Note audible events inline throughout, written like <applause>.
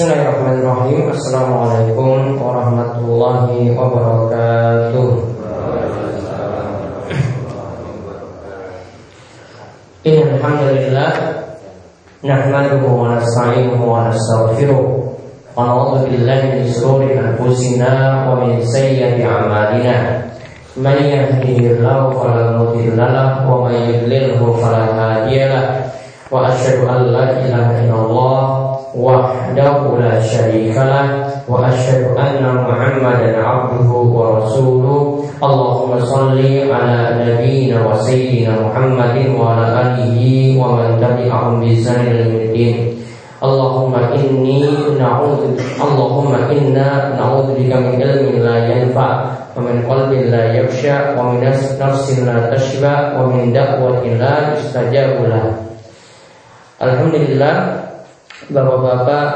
Bismillahirrahmanirrahim. Assalamualaikum warahmatullahi wabarakatuh. Alhamdulillah Nahmaduhu wa nasta'inuhu wa nastaghfiruh. Wa na'udhu billahi min sururi anfusina wa min sayyati a'malina. Man yahdihillahu fala wa man yudlilhu fala hadiyalah Wa asyhadu an la ilaha illallah وحده لا شريك له وأشهد أن محمدا عبده ورسوله اللهم صل على نبينا وسيدنا محمد وعلى آله ومن تبعهم بإحسان إلى الدين اللهم إني نعوذ اللهم إنا نعوذ بك من علم لا ينفع ومن قلب لا يخشى ومن نفس لا تشبع ومن دعوة لا يستجاب له Alhamdulillah Bapak-bapak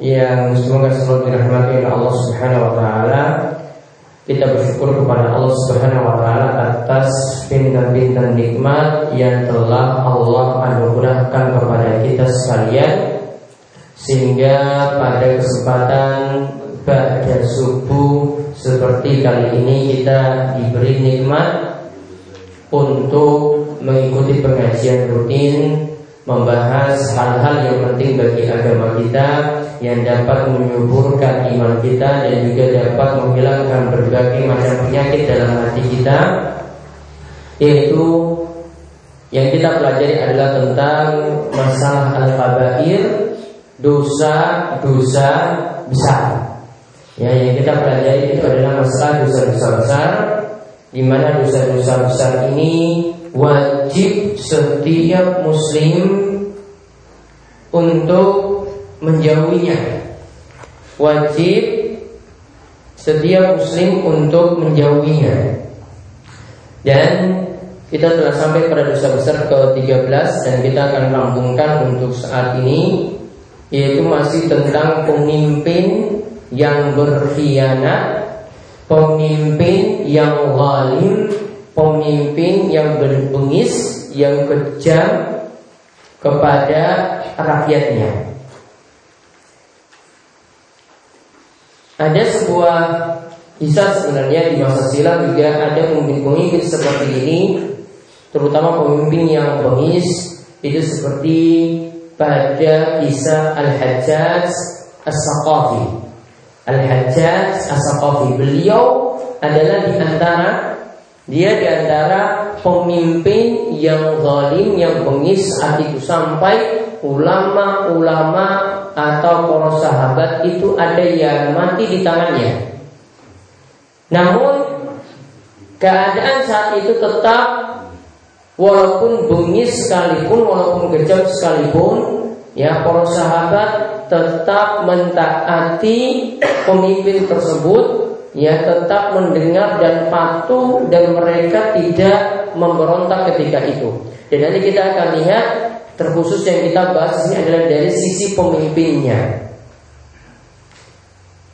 yang semoga selalu dirahmati oleh Allah Subhanahu wa taala. Kita bersyukur kepada Allah Subhanahu wa taala atas bintang-bintang nikmat yang telah Allah anugerahkan kepada kita sekalian sehingga pada kesempatan pada subuh seperti kali ini kita diberi nikmat untuk mengikuti pengajian rutin membahas hal-hal yang penting bagi agama kita yang dapat menyuburkan iman kita dan juga dapat menghilangkan berbagai macam penyakit dalam hati kita yaitu yang kita pelajari adalah tentang masalah al-kabair dosa-dosa besar. Ya, yang kita pelajari itu adalah masalah dosa-dosa besar di mana dosa-dosa besar ini wajib setiap muslim untuk menjauhinya. Wajib setiap muslim untuk menjauhinya. Dan kita telah sampai pada dosa besar ke-13 dan kita akan rampungkan untuk saat ini yaitu masih tentang pemimpin yang berkhianat, pemimpin yang zalim pemimpin yang berbengis, yang kejam kepada rakyatnya. Ada sebuah kisah sebenarnya di masa silam juga ada pemimpin-pemimpin seperti ini, terutama pemimpin yang bengis itu seperti pada kisah Al-Hajjaj As-Saqafi. Al-Hajjaj As-Saqafi beliau adalah di antara dia di antara pemimpin yang zalim, yang bengis saat itu sampai ulama-ulama atau para sahabat itu ada yang mati di tangannya. Namun keadaan saat itu tetap walaupun bengis sekalipun, walaupun kejam sekalipun, ya para sahabat tetap mentaati pemimpin tersebut ya tetap mendengar dan patuh dan mereka tidak memberontak ketika itu. Dan nanti kita akan lihat terkhusus yang kita bahas ini adalah dari sisi pemimpinnya.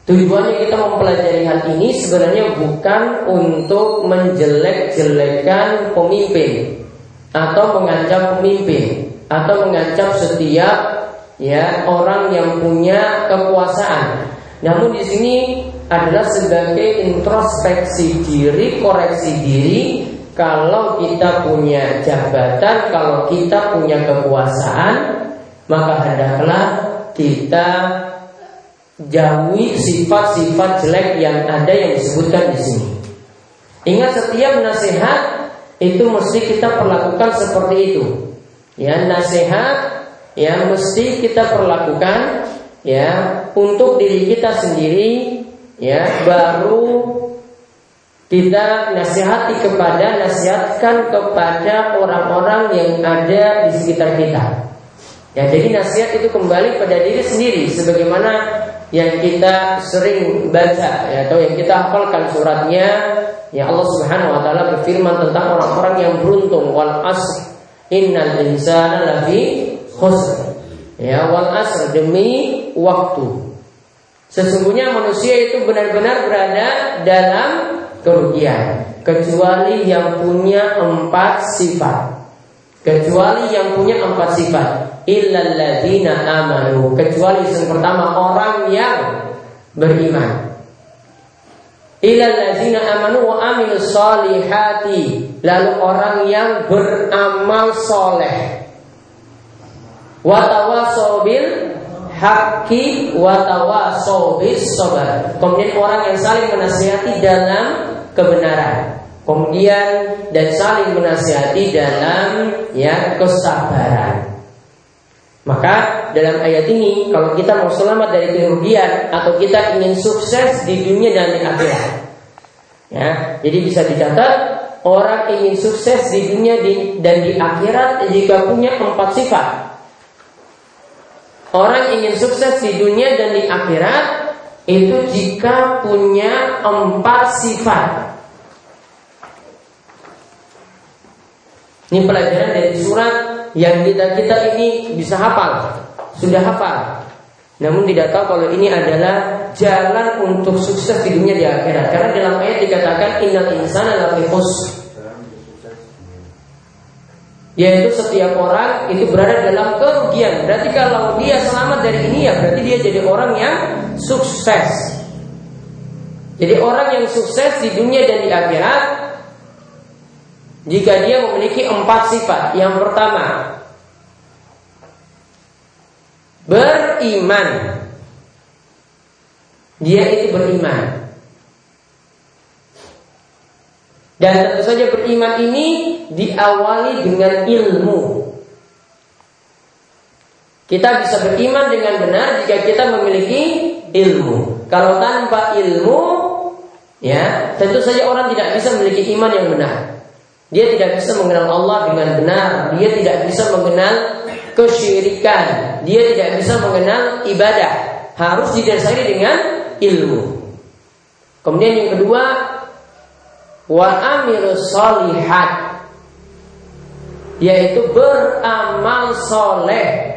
Tujuannya kita mempelajari hal ini sebenarnya bukan untuk menjelek-jelekan pemimpin atau mengancam pemimpin atau mengancam setiap ya orang yang punya kekuasaan. Namun di sini adalah sebagai introspeksi diri, koreksi diri kalau kita punya jabatan, kalau kita punya kekuasaan, maka hendaklah kita jauhi sifat-sifat jelek yang ada yang disebutkan di sini. Ingat setiap nasihat itu mesti kita perlakukan seperti itu. Ya, nasihat ya mesti kita perlakukan ya untuk diri kita sendiri ya baru kita nasihati kepada nasihatkan kepada orang-orang yang ada di sekitar kita. Ya, jadi nasihat itu kembali pada diri sendiri sebagaimana yang kita sering baca ya, atau yang kita hafalkan suratnya ya Allah Subhanahu wa taala berfirman tentang orang-orang yang beruntung wal asr innal insana lafi khusr. Ya, wal asr demi waktu. Sesungguhnya manusia itu benar-benar berada dalam kerugian. Kecuali yang punya empat sifat. kecuali yang punya empat sifat. Illalladzina amanu. Kecuali yang pertama orang yang beriman. Illalladzina amanu wa amilus solihati lalu orang yang beramal soleh. Watawasau bil haqqi watawasau bis sabar kemudian orang yang saling menasihati dalam kebenaran kemudian dan saling menasihati dalam ya kesabaran maka dalam ayat ini kalau kita mau selamat dari kerugian atau kita ingin sukses di dunia dan di akhirat. Ya, jadi bisa dicatat orang ingin sukses di dunia dan di akhirat jika punya empat sifat. Orang ingin sukses di dunia dan di akhirat itu jika punya empat sifat. Ini pelajaran dari surat yang kita kita ini bisa hafal, sudah hafal. Namun tidak tahu kalau ini adalah jalan untuk sukses di dunia di akhirat. Karena dalam ayat dikatakan innal insana lafi yaitu setiap orang itu berada dalam kerugian. Berarti kalau dia selamat dari ini ya berarti dia jadi orang yang sukses. Jadi orang yang sukses di dunia dan di akhirat jika dia memiliki empat sifat. Yang pertama, beriman. Dia itu beriman. Dan tentu saja beriman ini diawali dengan ilmu. Kita bisa beriman dengan benar jika kita memiliki ilmu. Kalau tanpa ilmu, ya tentu saja orang tidak bisa memiliki iman yang benar. Dia tidak bisa mengenal Allah dengan benar. Dia tidak bisa mengenal kesyirikan. Dia tidak bisa mengenal ibadah. Harus didasari dengan ilmu. Kemudian yang kedua, wa amilus solihat yaitu beramal soleh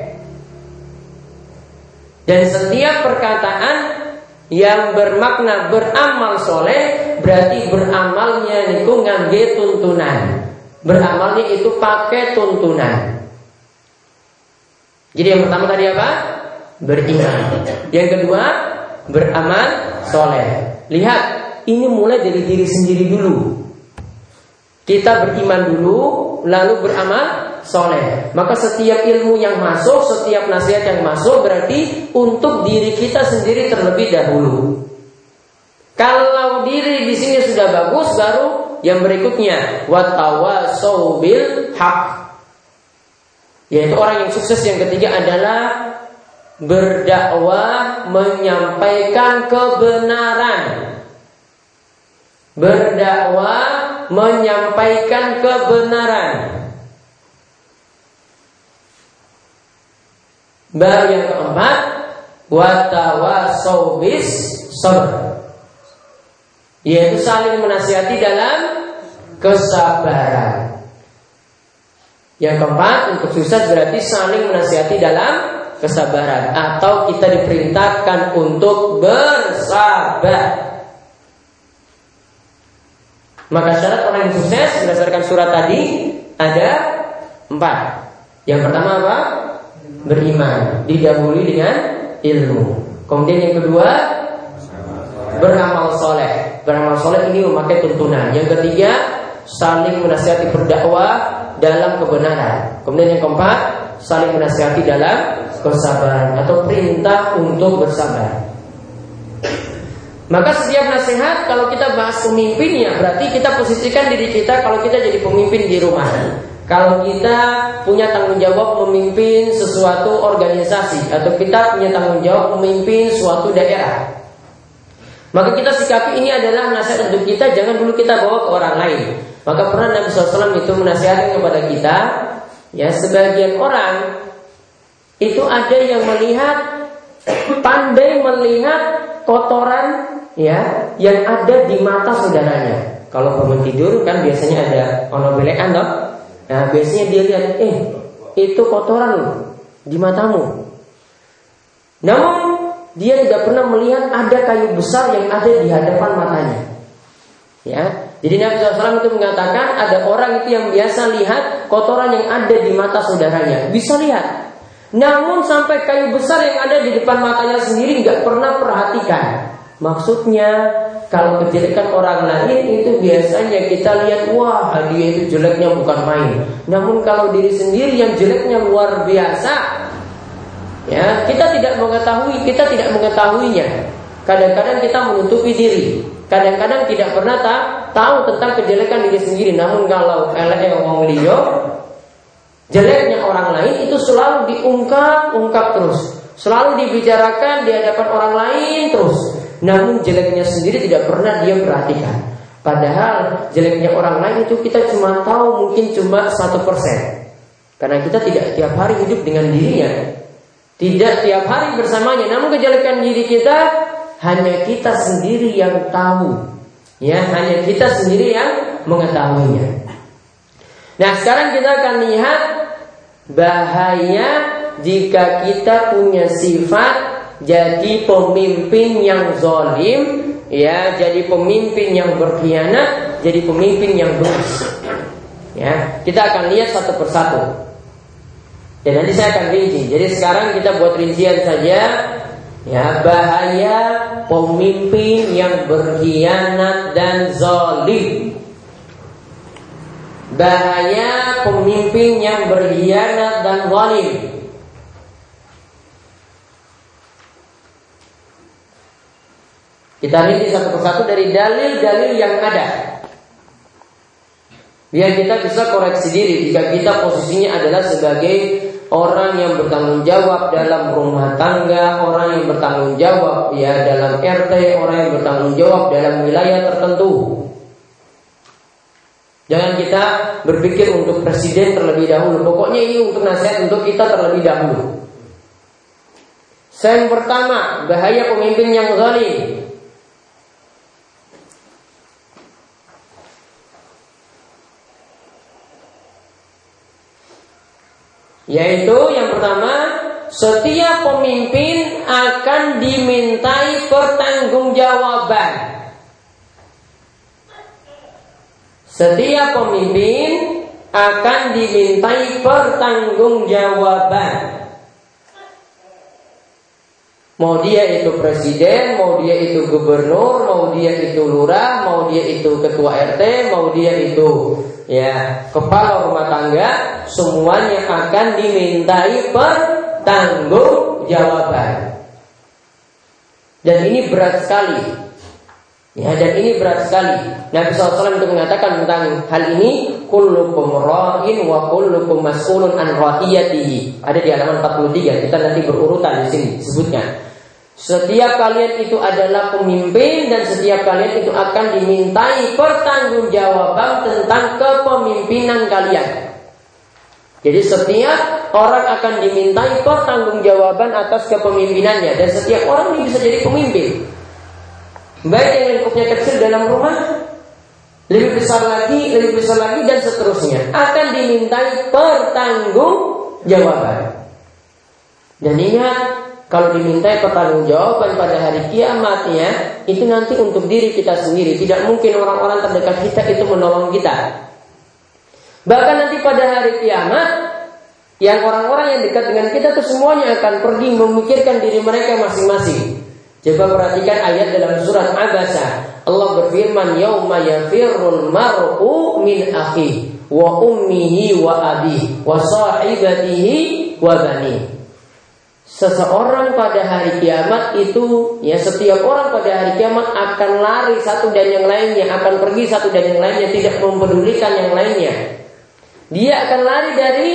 dan setiap perkataan yang bermakna beramal soleh berarti beramalnya niku ngangge tuntunan. Beramalnya itu pakai tuntunan. Jadi yang pertama tadi apa? Beriman. Yang kedua beramal soleh. Lihat, ini mulai dari diri sendiri dulu. Kita beriman dulu, lalu beramal soleh. Maka setiap ilmu yang masuk, setiap nasihat yang masuk berarti untuk diri kita sendiri terlebih dahulu. Kalau diri di sini sudah bagus, baru yang berikutnya watawasau bil hak. Yaitu orang yang sukses yang ketiga adalah berdakwah menyampaikan kebenaran. Berdakwah menyampaikan kebenaran. Baru yang keempat Watawasau bis sabr. Yaitu saling menasihati dalam kesabaran. Yang keempat untuk sukses berarti saling menasihati dalam kesabaran. Atau kita diperintahkan untuk bersabar Maka syarat orang yang sukses berdasarkan surat tadi ada empat. Yang pertama apa? beriman, didahului dengan ilmu. Kemudian yang kedua beramal soleh. Beramal soleh ini memakai tuntunan. Yang ketiga saling menasihati berdakwah dalam kebenaran. Kemudian yang keempat saling menasihati dalam kesabaran atau perintah untuk bersabar. Maka setiap nasihat kalau kita bahas pemimpinnya berarti kita posisikan diri kita kalau kita jadi pemimpin di rumah. Kalau kita punya tanggung jawab memimpin sesuatu organisasi atau kita punya tanggung jawab memimpin suatu daerah, maka kita sikapi ini adalah nasihat untuk kita jangan dulu kita bawa ke orang lain. Maka pernah Nabi SAW itu menasihatkan kepada kita, ya sebagian orang itu ada yang melihat <coughs> pandai melihat kotoran ya yang ada di mata saudaranya. Kalau bangun tidur kan biasanya ada ono belekan Nah biasanya dia lihat, eh itu kotoran di matamu. Namun dia tidak pernah melihat ada kayu besar yang ada di hadapan matanya. Ya, Jadi Nabi SAW itu mengatakan ada orang itu yang biasa lihat kotoran yang ada di mata saudaranya. Bisa lihat. Namun sampai kayu besar yang ada di depan matanya sendiri nggak pernah perhatikan. Maksudnya kalau kejelekan orang lain itu biasanya kita lihat wah dia itu jeleknya bukan main. Namun kalau diri sendiri yang jeleknya luar biasa, ya kita tidak mengetahui, kita tidak mengetahuinya. Kadang-kadang kita menutupi diri, kadang-kadang tidak pernah tahu tentang kejelekan diri sendiri. Namun kalau elek wong liyo, jeleknya orang lain itu selalu diungkap-ungkap terus, selalu dibicarakan di hadapan orang lain terus. Namun jeleknya sendiri tidak pernah dia perhatikan. Padahal jeleknya orang lain itu kita cuma tahu mungkin cuma satu persen. Karena kita tidak tiap hari hidup dengan dirinya. Tidak tiap hari bersamanya. Namun kejelekan diri kita hanya kita sendiri yang tahu. Ya, hanya kita sendiri yang mengetahuinya. Nah, sekarang kita akan lihat bahaya jika kita punya sifat jadi pemimpin yang zolim, ya, jadi pemimpin yang berkhianat, jadi pemimpin yang bengis. Ya, kita akan lihat satu persatu. Ya, nanti saya akan rinci. Jadi sekarang kita buat rincian saja. Ya, bahaya pemimpin yang berkhianat dan zolim. Bahaya pemimpin yang berkhianat dan zalim. Kita rinci satu persatu dari dalil-dalil yang ada. Biar kita bisa koreksi diri jika kita posisinya adalah sebagai orang yang bertanggung jawab dalam rumah tangga, orang yang bertanggung jawab ya dalam RT, orang yang bertanggung jawab dalam wilayah tertentu. Jangan kita berpikir untuk presiden terlebih dahulu. Pokoknya ini untuk nasihat untuk kita terlebih dahulu. Yang pertama, bahaya pemimpin yang zalim. Yaitu yang pertama Setiap pemimpin akan dimintai pertanggungjawaban Setiap pemimpin akan dimintai pertanggungjawaban Mau dia itu presiden, mau dia itu gubernur, mau dia itu lurah, mau dia itu ketua RT, mau dia itu ya kepala rumah tangga, semuanya akan dimintai pertanggung jawaban. Dan ini berat sekali. Ya, dan ini berat sekali. Nabi SAW itu mengatakan tentang hal ini, kullukum ra'in wa kullukum mas'ulun an ra'iyatihi. Ada di halaman 43. Kita nanti berurutan di sini sebutnya. Setiap kalian itu adalah pemimpin dan setiap kalian itu akan dimintai pertanggungjawaban tentang kepemimpinan kalian. Jadi setiap orang akan dimintai pertanggungjawaban atas kepemimpinannya dan setiap orang ini bisa jadi pemimpin. Baik yang lingkupnya kecil dalam rumah, lebih besar lagi, lebih besar lagi dan seterusnya akan dimintai pertanggungjawaban. Dan ingat kalau dimintai pertanggungjawaban pada hari kiamat ya, itu nanti untuk diri kita sendiri. Tidak mungkin orang-orang terdekat kita itu menolong kita. Bahkan nanti pada hari kiamat, yang orang-orang yang dekat dengan kita itu semuanya akan pergi memikirkan diri mereka masing-masing. Coba perhatikan ayat dalam surat Abasa. Allah berfirman, "Yauma yafirrul mar'u min akhi wa ummihi wa abi wa sahibatihi wa bani." Seseorang pada hari kiamat itu ya setiap orang pada hari kiamat akan lari satu dan yang lainnya akan pergi satu dan yang lainnya tidak mempedulikan yang lainnya. Dia akan lari dari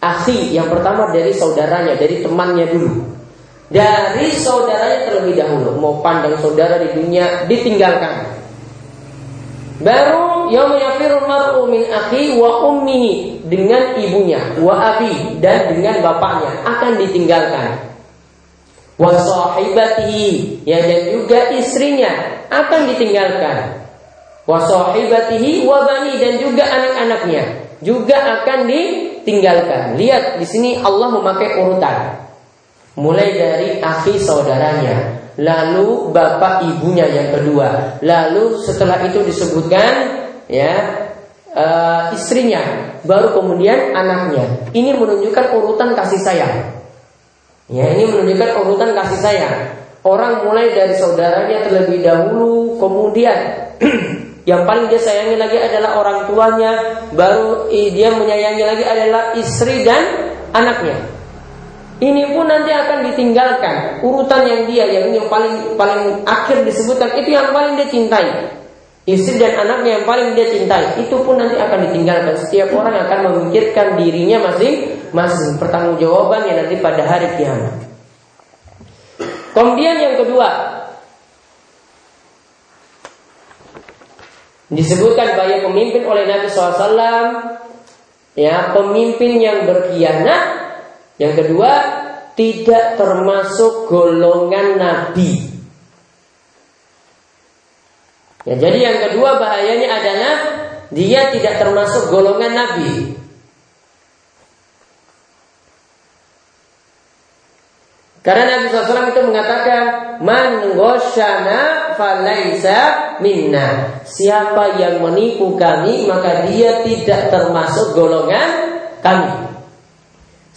akhi yang pertama dari saudaranya dari temannya dulu. Dari saudaranya terlebih dahulu mau pandang saudara di dunia ditinggalkan. Baru yaum mar'u min wa ummihi dengan ibunya, wa abi dan dengan bapaknya akan ditinggalkan. Wa sahibatihi ya dan juga istrinya akan ditinggalkan. Wa sahibatihi wa bani dan juga anak-anaknya juga akan ditinggalkan. Lihat di sini Allah memakai urutan. Mulai dari akhi saudaranya, lalu bapak ibunya yang kedua, lalu setelah itu disebutkan ya uh, istrinya, baru kemudian anaknya. Ini menunjukkan urutan kasih sayang. Ya, ini menunjukkan urutan kasih sayang. Orang mulai dari saudaranya terlebih dahulu, kemudian <clears throat> yang paling dia sayangi lagi adalah orang tuanya, baru dia menyayangi lagi adalah istri dan anaknya. Ini pun nanti akan ditinggalkan urutan yang dia yang yang paling paling akhir disebutkan itu yang paling dia cintai. Istri dan anaknya yang paling dia cintai itu pun nanti akan ditinggalkan. Setiap orang akan memikirkan dirinya masing-masing pertanggungjawabannya nanti pada hari kiamat. Kemudian yang kedua disebutkan bahwa pemimpin oleh Nabi SAW ya pemimpin yang berkhianat yang kedua tidak termasuk golongan Nabi. Ya jadi yang kedua bahayanya adalah dia tidak termasuk golongan Nabi. Karena Nabi SAW itu mengatakan Man ghoshana falaisa minna. Siapa yang menipu kami Maka dia tidak termasuk golongan kami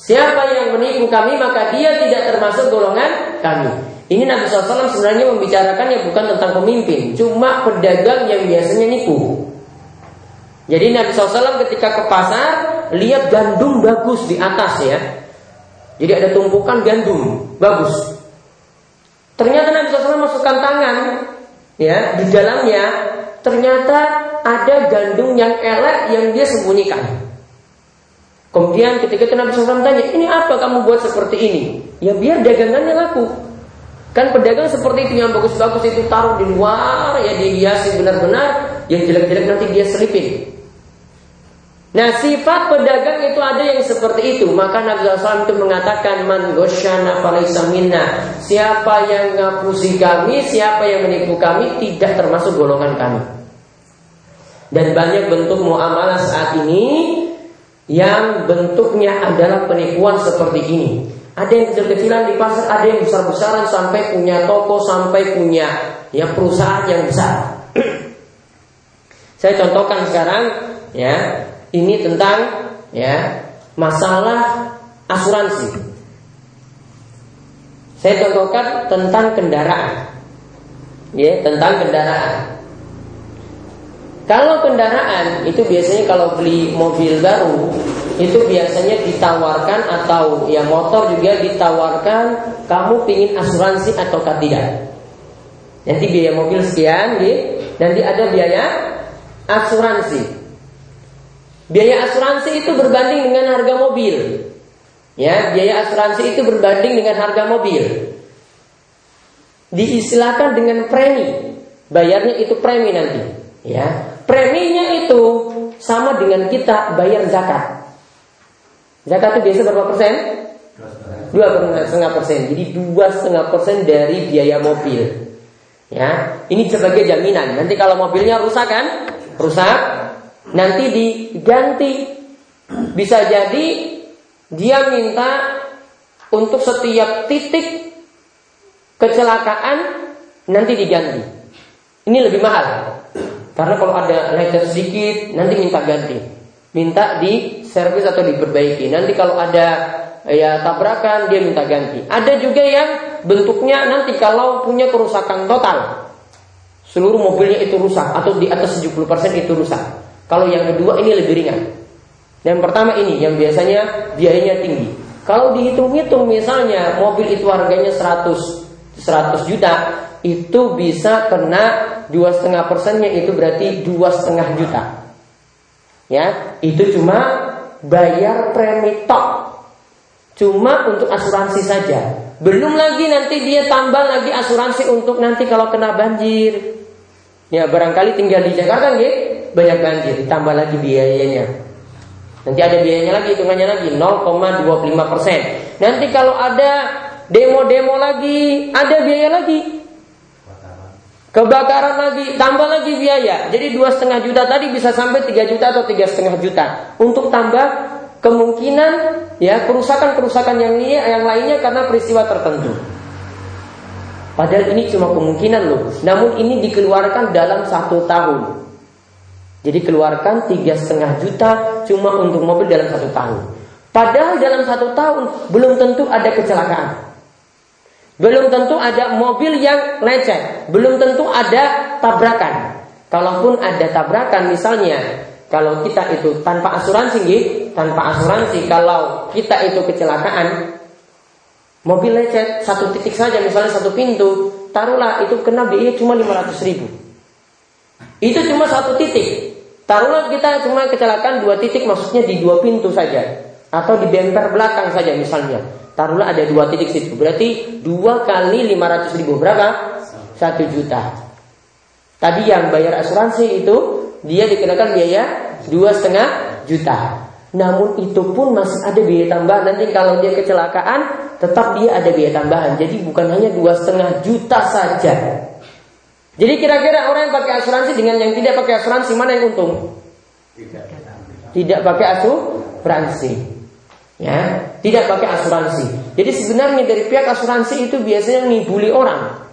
Siapa yang menipu kami Maka dia tidak termasuk golongan kami Ini Nabi SAW sebenarnya membicarakannya bukan tentang pemimpin Cuma pedagang yang biasanya nipu Jadi Nabi SAW ketika ke pasar Lihat gandum bagus di atas ya jadi ada tumpukan gandum, bagus. Ternyata Nabi SAW masukkan tangan, ya di dalamnya ternyata ada gandum yang elek yang dia sembunyikan. Kemudian ketika itu Nabi SAW tanya, ini apa kamu buat seperti ini? Ya biar dagangannya laku. Kan pedagang seperti itu yang bagus-bagus itu taruh di luar, ya dihiasi benar-benar, yang jelek-jelek nanti dia selipin. Nah sifat pedagang itu ada yang seperti itu Maka Nabi SAW itu mengatakan Man gosyana minna Siapa yang ngapusi kami Siapa yang menipu kami Tidak termasuk golongan kami Dan banyak bentuk muamalah saat ini Yang bentuknya adalah penipuan seperti ini Ada yang kecil-kecilan di pasar Ada yang besar-besaran Sampai punya toko Sampai punya ya perusahaan yang besar <clears throat> Saya contohkan sekarang Ya ini tentang ya masalah asuransi. Saya contohkan tentang kendaraan. Ya, tentang kendaraan. Kalau kendaraan itu biasanya kalau beli mobil baru itu biasanya ditawarkan atau ya motor juga ditawarkan kamu pingin asuransi atau tidak. Nanti biaya mobil sekian, gitu. nanti ada biaya asuransi. Biaya asuransi itu berbanding dengan harga mobil. Ya, biaya asuransi itu berbanding dengan harga mobil. Diistilahkan dengan premi. Bayarnya itu premi nanti. Ya, preminya itu sama dengan kita bayar zakat. Zakat itu biasa berapa persen? Dua setengah persen. Jadi dua setengah persen dari biaya mobil. Ya, ini sebagai jaminan. Nanti kalau mobilnya rusak kan, rusak, nanti diganti. Bisa jadi dia minta untuk setiap titik kecelakaan nanti diganti. Ini lebih mahal. Karena kalau ada lecet sedikit nanti minta ganti. Minta di servis atau diperbaiki. Nanti kalau ada ya tabrakan dia minta ganti. Ada juga yang bentuknya nanti kalau punya kerusakan total. Seluruh mobilnya itu rusak atau di atas 70% itu rusak. Kalau yang kedua ini lebih ringan. Yang pertama ini yang biasanya biayanya tinggi. Kalau dihitung-hitung misalnya mobil itu harganya 100 100 juta, itu bisa kena dua setengah persennya itu berarti dua setengah juta. Ya, itu cuma bayar premi top. Cuma untuk asuransi saja. Belum lagi nanti dia tambah lagi asuransi untuk nanti kalau kena banjir. Ya barangkali tinggal di Jakarta gitu banyak banjir, tambah lagi biayanya. Nanti ada biayanya lagi, hitungannya lagi 0,25 persen. Nanti kalau ada demo-demo lagi, ada biaya lagi. Kebakaran lagi, tambah lagi biaya. Jadi dua setengah juta tadi bisa sampai 3 juta atau tiga setengah juta. Untuk tambah kemungkinan ya kerusakan-kerusakan yang yang lainnya karena peristiwa tertentu. Padahal ini cuma kemungkinan loh. Namun ini dikeluarkan dalam satu tahun. Jadi keluarkan tiga setengah juta cuma untuk mobil dalam satu tahun. Padahal dalam satu tahun belum tentu ada kecelakaan. Belum tentu ada mobil yang lecet. Belum tentu ada tabrakan. Kalaupun ada tabrakan misalnya kalau kita itu tanpa asuransi gitu, tanpa asuransi kalau kita itu kecelakaan Mobil lecet satu titik saja misalnya satu pintu, taruhlah itu kena biaya cuma 500 ribu. Itu cuma satu titik. Taruhlah kita cuma kecelakaan dua titik maksudnya di dua pintu saja atau di bemper belakang saja misalnya. Taruhlah ada dua titik situ. Berarti dua kali 500 ribu berapa? Satu juta. Tadi yang bayar asuransi itu dia dikenakan biaya dua setengah juta. Namun itu pun masih ada biaya tambahan. Nanti kalau dia kecelakaan, tetap dia ada biaya tambahan. Jadi bukan hanya dua setengah juta saja. Jadi kira-kira orang yang pakai asuransi dengan yang tidak pakai asuransi mana yang untung? Tidak pakai asuransi. Ya, tidak pakai asuransi. Jadi sebenarnya dari pihak asuransi itu biasanya ngibuli orang.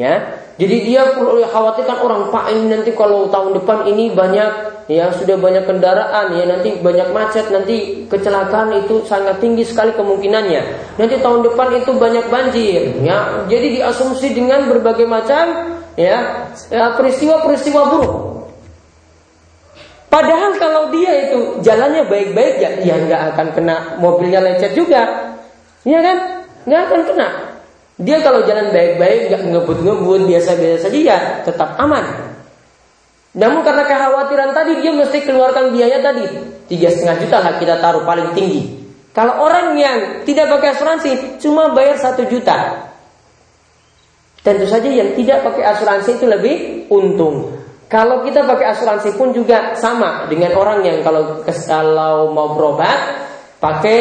Ya, jadi dia khawatirkan orang Pak ini nanti kalau tahun depan ini banyak ya sudah banyak kendaraan ya nanti banyak macet nanti kecelakaan itu sangat tinggi sekali kemungkinannya. Nanti tahun depan itu banyak banjir ya. Jadi diasumsi dengan berbagai macam ya, ya peristiwa-peristiwa buruk. Padahal kalau dia itu jalannya baik-baik ya, ya nggak akan kena mobilnya lecet juga, ya kan? Nggak akan kena. Dia kalau jalan baik-baik, nggak ngebut-ngebut, biasa-biasa saja, ya tetap aman. Namun karena kekhawatiran tadi dia mesti keluarkan biaya tadi tiga setengah juta lah kita taruh paling tinggi. Kalau orang yang tidak pakai asuransi cuma bayar satu juta, tentu saja yang tidak pakai asuransi itu lebih untung. Kalau kita pakai asuransi pun juga sama dengan orang yang kalau kalau mau berobat pakai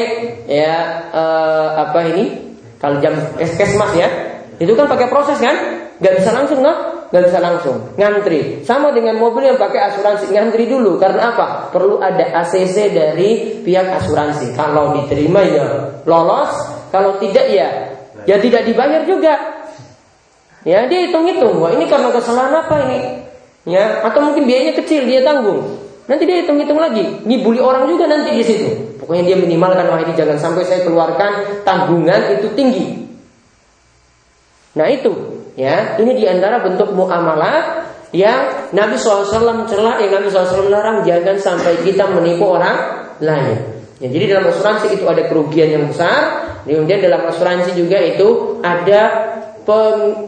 ya eh, apa ini kalau jam kesmas ya, itu kan pakai proses kan? Gak bisa langsung no? Gak bisa langsung. Ngantri. Sama dengan mobil yang pakai asuransi. Ngantri dulu. Karena apa? Perlu ada ACC dari pihak asuransi. Kalau diterima ya lolos. Kalau tidak ya ya tidak dibayar juga. Ya dia hitung-hitung. Wah ini karena kesalahan apa ini? Ya atau mungkin biayanya kecil dia tanggung. Nanti dia hitung-hitung lagi, ngibuli orang juga nanti di situ. Pokoknya dia minimalkan wah ini jangan sampai saya keluarkan tanggungan itu tinggi. Nah itu, ya ini di antara bentuk muamalah yang Nabi SAW celah, yang Nabi SAW larang jangan sampai kita menipu orang lain. Ya, jadi dalam asuransi itu ada kerugian yang besar, kemudian dalam asuransi juga itu ada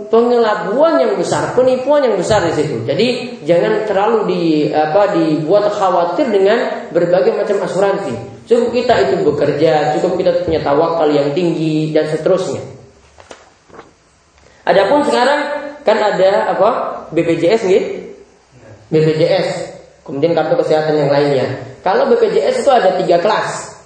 pengelabuan yang besar, penipuan yang besar di situ. Jadi jangan terlalu di apa dibuat khawatir dengan berbagai macam asuransi. Cukup kita itu bekerja, cukup kita punya tawakal yang tinggi dan seterusnya. Adapun sekarang kan ada apa BPJS nih, BPJS, kemudian kartu kesehatan yang lainnya. Kalau BPJS itu ada tiga kelas,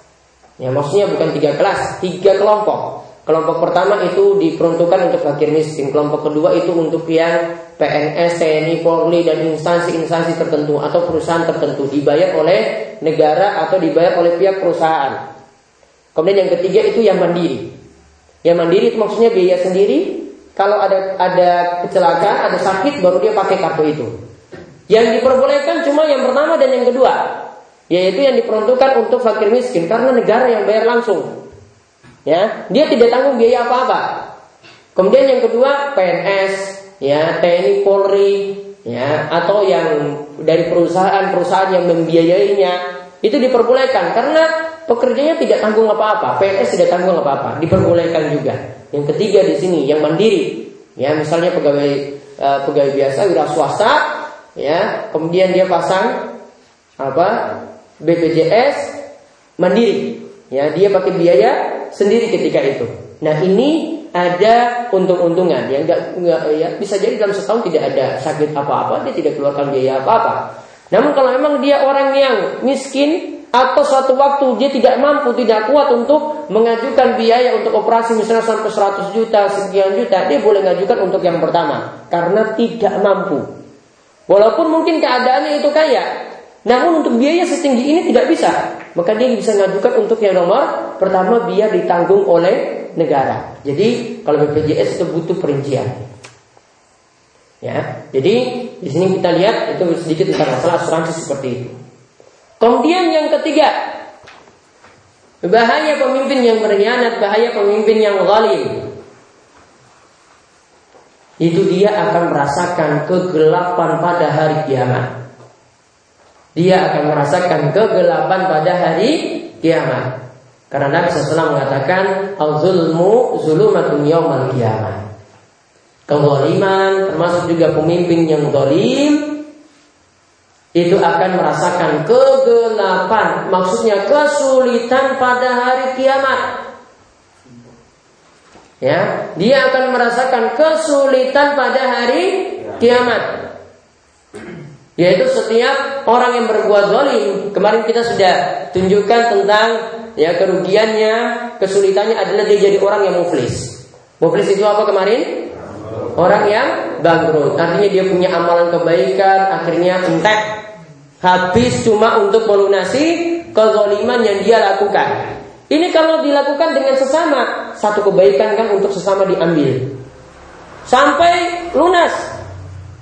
ya maksudnya bukan tiga kelas, tiga kelompok. Kelompok pertama itu diperuntukkan untuk fakir miskin. Kelompok kedua itu untuk yang PNS, TNI, Polri dan instansi-instansi tertentu atau perusahaan tertentu dibayar oleh negara atau dibayar oleh pihak perusahaan. Kemudian yang ketiga itu yang mandiri. Yang mandiri itu maksudnya biaya sendiri. Kalau ada ada kecelakaan, ada sakit, baru dia pakai kartu itu. Yang diperbolehkan cuma yang pertama dan yang kedua, yaitu yang diperuntukkan untuk fakir miskin karena negara yang bayar langsung. Ya, dia tidak tanggung biaya apa-apa. Kemudian yang kedua PNS, ya TNI Polri, ya atau yang dari perusahaan-perusahaan yang membiayainya itu diperbolehkan karena pekerjanya tidak tanggung apa-apa, PNS tidak tanggung apa-apa, diperbolehkan juga. Yang ketiga di sini yang mandiri, ya misalnya pegawai uh, pegawai biasa wira swasta, ya kemudian dia pasang apa BPJS mandiri, ya dia pakai biaya sendiri ketika itu. Nah ini ada untung-untungan yang enggak, enggak ya bisa jadi dalam setahun tidak ada sakit apa-apa dia tidak keluarkan biaya apa-apa. Namun kalau memang dia orang yang miskin atau suatu waktu dia tidak mampu tidak kuat untuk mengajukan biaya untuk operasi misalnya sampai 100 juta sekian juta dia boleh mengajukan untuk yang pertama karena tidak mampu. Walaupun mungkin keadaannya itu kaya, namun untuk biaya setinggi ini tidak bisa. Maka dia bisa mengajukan untuk yang nomor pertama biar ditanggung oleh negara. Jadi kalau BPJS itu butuh perincian. Ya, jadi di sini kita lihat itu sedikit tentang masalah asuransi seperti itu. Kemudian yang ketiga, bahaya pemimpin yang berkhianat, bahaya pemimpin yang zalim. Itu dia akan merasakan kegelapan pada hari kiamat. Dia akan merasakan kegelapan pada hari kiamat. Karena Nabi SAW mengatakan Al-zulmu zulumatun yawmal kiamat Kezaliman termasuk juga pemimpin yang zalim itu akan merasakan kegelapan, maksudnya kesulitan pada hari kiamat. Ya, dia akan merasakan kesulitan pada hari kiamat. Yaitu setiap orang yang berbuat zalim, kemarin kita sudah tunjukkan tentang ya kerugiannya, kesulitannya adalah dia jadi orang yang muflis. Muflis itu apa kemarin? Orang yang bangkrut. Artinya dia punya amalan kebaikan, akhirnya entek. Habis cuma untuk melunasi kezoliman yang dia lakukan. Ini kalau dilakukan dengan sesama, satu kebaikan kan untuk sesama diambil. Sampai lunas.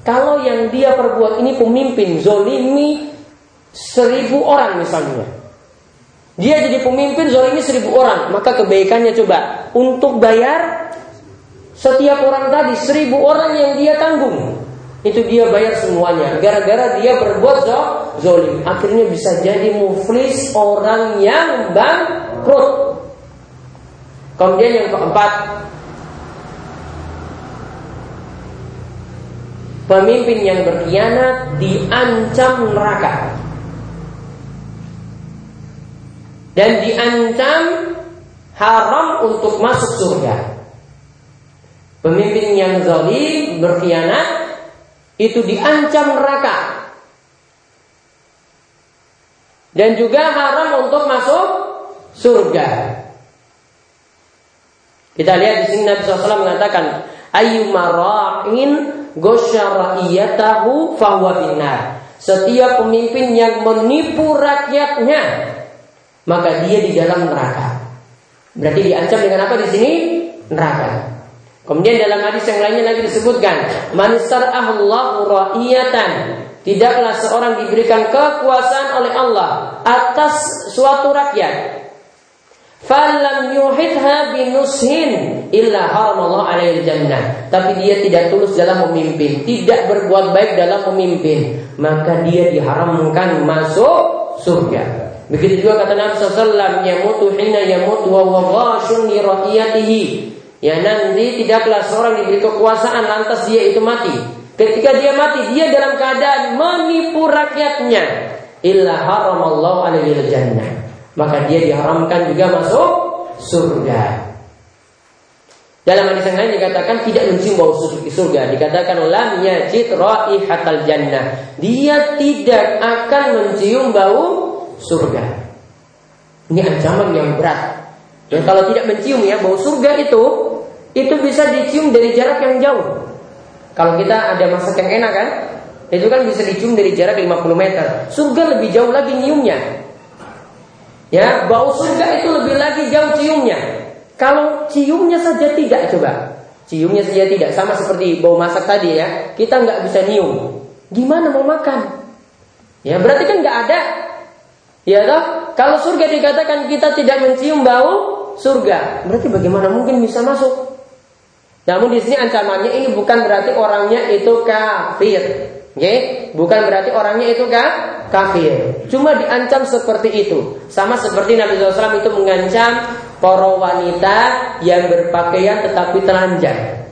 Kalau yang dia perbuat ini pemimpin, zolimi seribu orang misalnya. Dia jadi pemimpin zolimi seribu orang, maka kebaikannya coba. Untuk bayar setiap orang tadi seribu orang yang dia tanggung itu dia bayar semuanya. Gara-gara dia berbuat zolim. Akhirnya bisa jadi muflis orang yang bangkrut. Kemudian yang keempat pemimpin yang berkhianat diancam neraka dan diancam haram untuk masuk surga Pemimpin yang zalim berkhianat itu diancam neraka. Dan juga haram untuk masuk surga. Kita lihat di sini Nabi SAW mengatakan, Ayu mara'in gosyara'iyatahu fahuwa. Setiap pemimpin yang menipu rakyatnya, maka dia di dalam neraka. Berarti diancam dengan apa di sini? Neraka. Kemudian dalam hadis yang lainnya lagi disebutkan, manisar Allahu ra'iyatan. Tidaklah seorang diberikan kekuasaan oleh Allah atas suatu rakyat. Falam yuhidha binushin illa haramallahu alaihi jannah. Tapi dia tidak tulus dalam memimpin, tidak berbuat baik dalam memimpin, maka dia diharamkan masuk surga. Begitu juga kata Nabi sallallahu yamutu hina yamutu wa ghashun li ra'iyatihi. Ya nanti tidaklah seorang diberi kekuasaan lantas dia itu mati. Ketika dia mati, dia dalam keadaan menipu rakyatnya. Illa haramallahu alaihi jannah. Maka dia diharamkan juga masuk surga. Dalam hadis yang lain dikatakan tidak mencium bau surga. Dikatakan lam yajid raihatal jannah. Dia tidak akan mencium bau surga. Ini ancaman yang berat. Dan kalau tidak mencium ya bau surga itu itu bisa dicium dari jarak yang jauh. Kalau kita ada masak yang enak kan, itu kan bisa dicium dari jarak 50 meter. Surga lebih jauh lagi nyiumnya. Ya, bau surga itu lebih lagi jauh ciumnya. Kalau ciumnya saja tidak coba. Ciumnya saja tidak sama seperti bau masak tadi ya. Kita nggak bisa nyium. Gimana mau makan? Ya berarti kan nggak ada. Ya toh? Kalau surga dikatakan kita tidak mencium bau surga. Berarti bagaimana mungkin bisa masuk? Namun di sini ancamannya ini bukan berarti orangnya itu kafir. Okay? Bukan berarti orangnya itu kan kafir. Cuma diancam seperti itu. Sama seperti Nabi SAW itu mengancam para wanita yang berpakaian tetapi telanjang.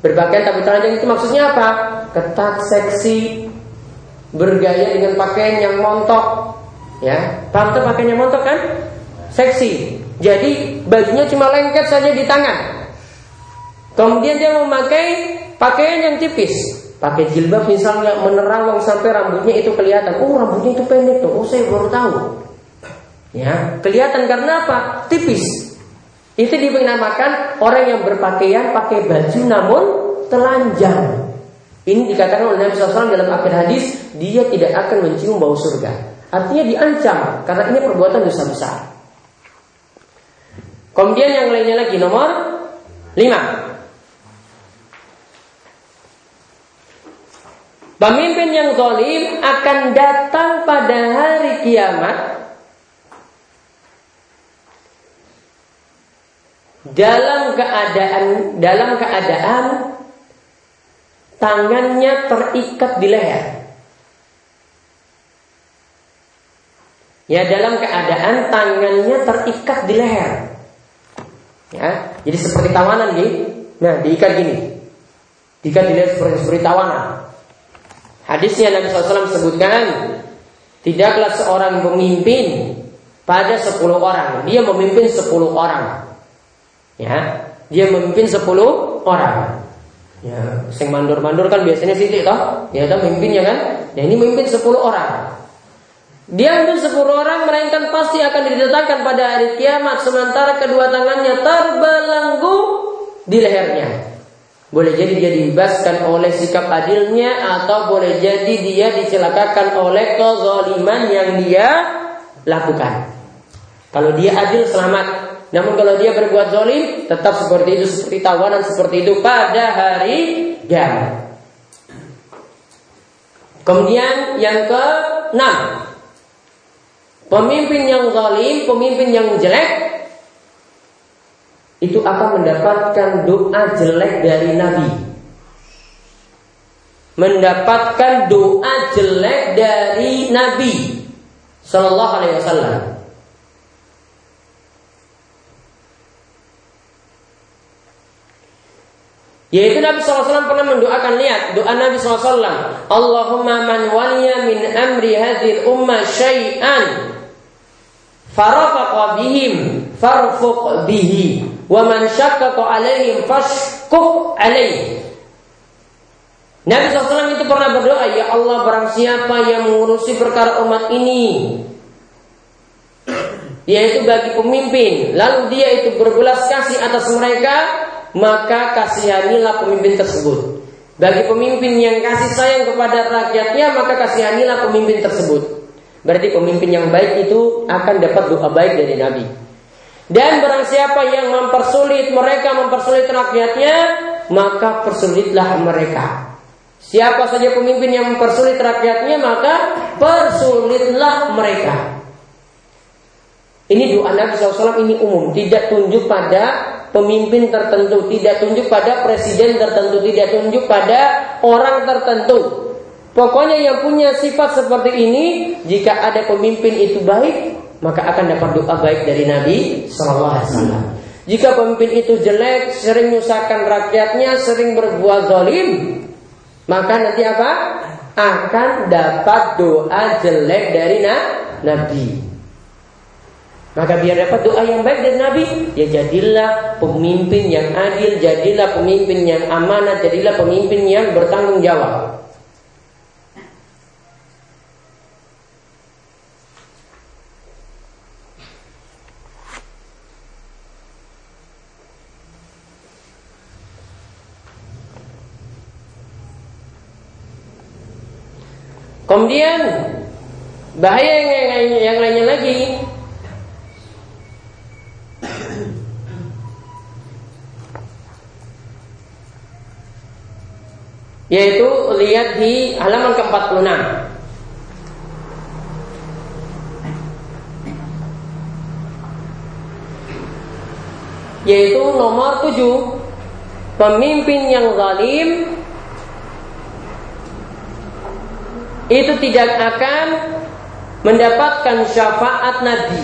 Berpakaian tapi telanjang itu maksudnya apa? Ketat, seksi, bergaya dengan pakaian yang montok. Ya, paham tuh pakaiannya montok kan? Seksi. Jadi bajunya cuma lengket saja di tangan. Kemudian dia memakai pakaian yang tipis. Pakai jilbab misalnya menerawang sampai rambutnya itu kelihatan. Oh rambutnya itu pendek tuh. Oh saya baru tahu. Ya kelihatan karena apa? Tipis. Itu dinamakan orang yang berpakaian pakai baju namun telanjang. Ini dikatakan oleh Nabi SAW dalam akhir hadis dia tidak akan mencium bau surga. Artinya diancam karena ini perbuatan dosa besar. Kemudian yang lainnya lagi nomor lima. Pemimpin yang zalim akan datang pada hari kiamat dalam keadaan dalam keadaan tangannya terikat di leher. Ya, dalam keadaan tangannya terikat di leher. Ya, jadi seperti tawanan gitu. Nah, diikat gini. Diikat di leher seperti tawanan. Hadisnya Nabi SAW sebutkan Tidaklah seorang pemimpin pada 10 orang Dia memimpin 10 orang Ya Dia memimpin 10 orang Ya, sing mandur-mandur kan biasanya sih toh, ya toh memimpinnya kan. Ya ini memimpin 10 orang. Dia memimpin 10 orang melainkan pasti akan didatangkan pada hari kiamat sementara kedua tangannya terbelenggu di lehernya. Boleh jadi dia dibebaskan oleh sikap adilnya atau boleh jadi dia dicelakakan oleh kezaliman yang dia lakukan. Kalau dia adil selamat. Namun kalau dia berbuat zalim tetap seperti itu seperti tawanan seperti itu pada hari kiamat. Kemudian yang ke enam Pemimpin yang zalim, pemimpin yang jelek itu akan mendapatkan doa jelek dari Nabi. Mendapatkan doa jelek dari Nabi Sallallahu Alaihi Wasallam. Yaitu Nabi SAW pernah mendoakan lihat doa Nabi SAW Allahumma man waliya min amri hadhil umma syai'an farafaqa bihim farfuq bihi. Wa man alaihim fashkuk alaih. Nabi SAW itu pernah berdoa, Ya Allah barang siapa yang mengurusi perkara umat ini Yaitu bagi pemimpin Lalu dia itu berbelas kasih atas mereka Maka kasihanilah pemimpin tersebut. Bagi pemimpin yang kasih sayang kepada rakyatnya Maka kasihanilah pemimpin tersebut Berarti pemimpin yang baik itu akan dapat doa baik dari Nabi dan barang siapa yang mempersulit mereka mempersulit rakyatnya, maka persulitlah mereka. Siapa saja pemimpin yang mempersulit rakyatnya, maka persulitlah mereka. Ini doa Nabi SAW ini umum, tidak tunjuk pada pemimpin tertentu, tidak tunjuk pada presiden tertentu, tidak tunjuk pada orang tertentu. Pokoknya yang punya sifat seperti ini, jika ada pemimpin itu baik, maka akan dapat doa baik dari Nabi Shallallahu Alaihi Wasallam. Jika pemimpin itu jelek, sering menyusahkan rakyatnya, sering berbuat zalim, maka nanti apa? Akan dapat doa jelek dari Nabi. Maka biar dapat doa yang baik dari Nabi, ya jadilah pemimpin yang adil, jadilah pemimpin yang amanah, jadilah pemimpin yang bertanggung jawab. Kemudian bahaya yang, yang, yang lainnya lagi. Yaitu lihat di halaman ke-46 yaitu nomor 7 pemimpin yang zalim itu tidak akan mendapatkan syafaat Nabi.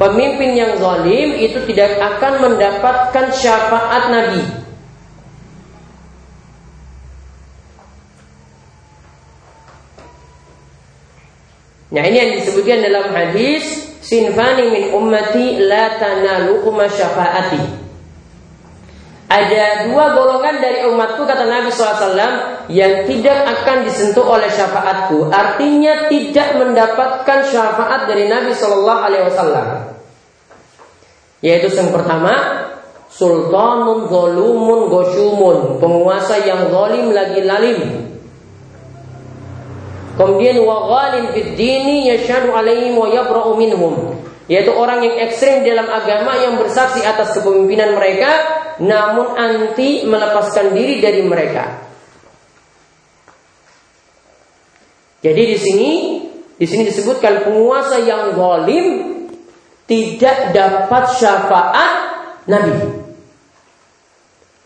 Pemimpin yang zalim itu tidak akan mendapatkan syafaat Nabi. Nah ini yang disebutkan dalam hadis Sinfani min ummati la tanaluhuma syafaati ada dua golongan dari umatku kata Nabi SAW yang tidak akan disentuh oleh syafaatku. Artinya tidak mendapatkan syafaat dari Nabi SAW. Yaitu yang pertama, sultanun zolumun gosyumun, penguasa yang zalim lagi lalim. Kemudian wa ghalim fid yashadu alaihim wa yaitu orang yang ekstrim dalam agama yang bersaksi atas kepemimpinan mereka namun anti melepaskan diri dari mereka. Jadi di sini di sini disebutkan penguasa yang zalim tidak dapat syafaat Nabi.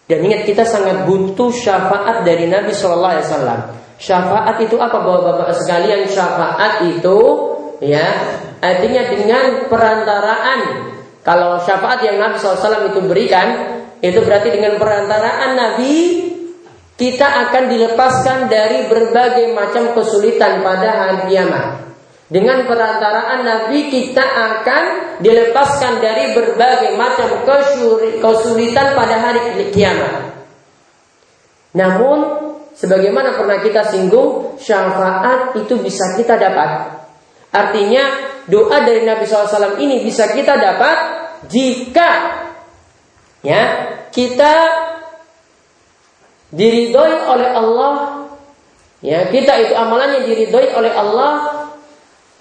Dan ingat kita sangat butuh syafaat dari Nabi Shallallahu Alaihi Wasallam. Syafaat itu apa bapak-bapak sekalian? Syafaat itu ya artinya dengan perantaraan. Kalau syafaat yang Nabi SAW itu berikan itu berarti dengan perantaraan Nabi kita akan dilepaskan dari berbagai macam kesulitan pada hari kiamat. Dengan perantaraan Nabi kita akan dilepaskan dari berbagai macam kesulitan pada hari kiamat. Namun, sebagaimana pernah kita singgung, syafaat itu bisa kita dapat. Artinya, doa dari Nabi SAW ini bisa kita dapat jika ya kita diridhoi oleh Allah ya kita itu amalannya diridhoi oleh Allah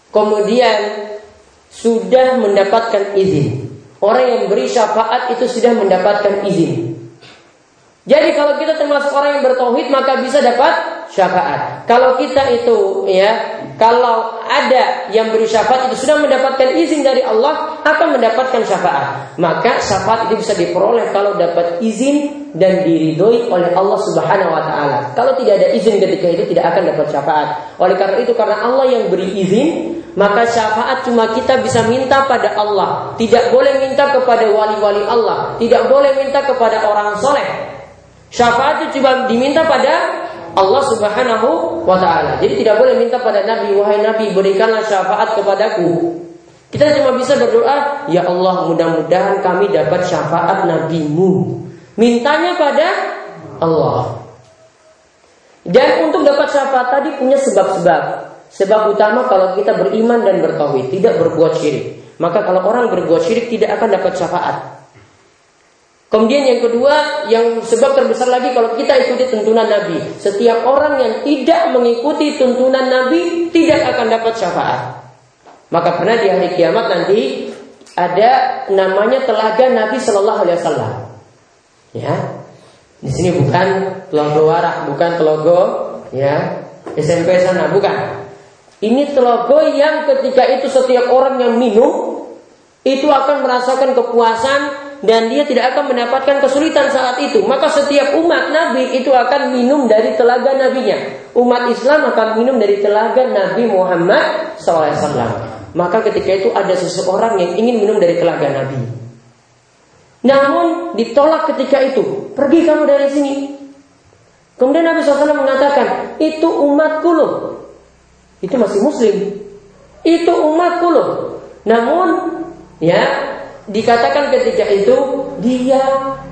kemudian sudah mendapatkan izin. Orang yang beri syafaat itu sudah mendapatkan izin. Jadi kalau kita termasuk orang yang bertauhid maka bisa dapat syafaat. Kalau kita itu ya, kalau ada yang beri syafaat itu sudah mendapatkan izin dari Allah akan mendapatkan syafaat. Maka syafaat itu bisa diperoleh kalau dapat izin dan diridhoi oleh Allah Subhanahu wa taala. Kalau tidak ada izin ketika itu tidak akan dapat syafaat. Oleh karena itu karena Allah yang beri izin, maka syafaat cuma kita bisa minta pada Allah. Tidak boleh minta kepada wali-wali Allah, tidak boleh minta kepada orang soleh. Syafaat itu cuma diminta pada Allah Subhanahu wa taala. Jadi tidak boleh minta pada Nabi, wahai Nabi, berikanlah syafaat kepadaku. Kita cuma bisa berdoa, ya Allah, mudah-mudahan kami dapat syafaat nabimu. Mintanya pada Allah. Dan untuk dapat syafaat tadi punya sebab-sebab. Sebab utama kalau kita beriman dan bertauhid, tidak berbuat syirik. Maka kalau orang berbuat syirik tidak akan dapat syafaat. Kemudian yang kedua, yang sebab terbesar lagi kalau kita ikuti tuntunan Nabi. Setiap orang yang tidak mengikuti tuntunan Nabi tidak akan dapat syafaat. Maka pernah di hari kiamat nanti ada namanya telaga Nabi Shallallahu Alaihi Wasallam. Ya, di sini bukan telaga warak, bukan telogo ya SMP sana, bukan. Ini telogo yang ketika itu setiap orang yang minum itu akan merasakan kepuasan dan dia tidak akan mendapatkan kesulitan saat itu. Maka setiap umat Nabi itu akan minum dari telaga nabinya. Umat Islam akan minum dari telaga Nabi Muhammad SAW. Maka ketika itu ada seseorang yang ingin minum dari telaga Nabi. Namun ditolak ketika itu. Pergi kamu dari sini. Kemudian Nabi SAW mengatakan, itu umatku loh. Itu masih muslim. Itu umatku loh. Namun, ya Dikatakan ketika itu dia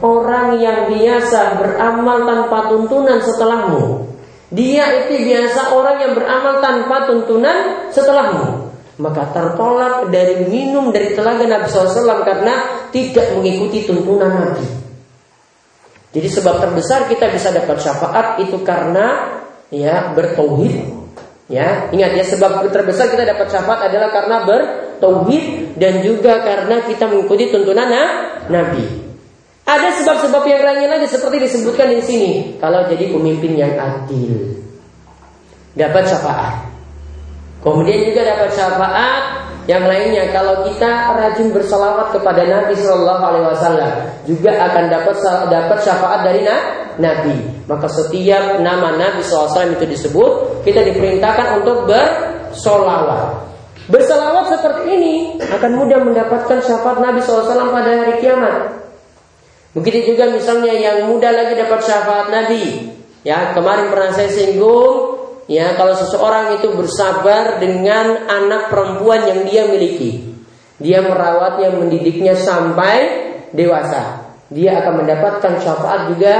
orang yang biasa beramal tanpa tuntunan setelahmu. Dia itu biasa orang yang beramal tanpa tuntunan setelahmu. Maka tertolak dari minum dari telaga Nabi SAW karena tidak mengikuti tuntunan Nabi. Jadi sebab terbesar kita bisa dapat syafaat itu karena ya bertauhid Ya, ingat ya sebab terbesar kita dapat syafaat adalah karena bertauhid dan juga karena kita mengikuti tuntunan Nabi. Ada sebab-sebab yang lainnya lagi seperti disebutkan di sini. Kalau jadi pemimpin yang adil, dapat syafaat. Kemudian juga dapat syafaat yang lainnya kalau kita rajin bersalawat kepada Nabi Shallallahu Alaihi Wasallam juga akan dapat dapat syafaat dari Nabi. Maka setiap nama Nabi SAW itu disebut kita diperintahkan untuk bersolawat. Bersalawat seperti ini akan mudah mendapatkan syafaat Nabi SAW pada hari kiamat. Begitu juga misalnya yang mudah lagi dapat syafaat Nabi. Ya kemarin pernah saya singgung ya kalau seseorang itu bersabar dengan anak perempuan yang dia miliki. Dia merawatnya, mendidiknya sampai dewasa. Dia akan mendapatkan syafaat juga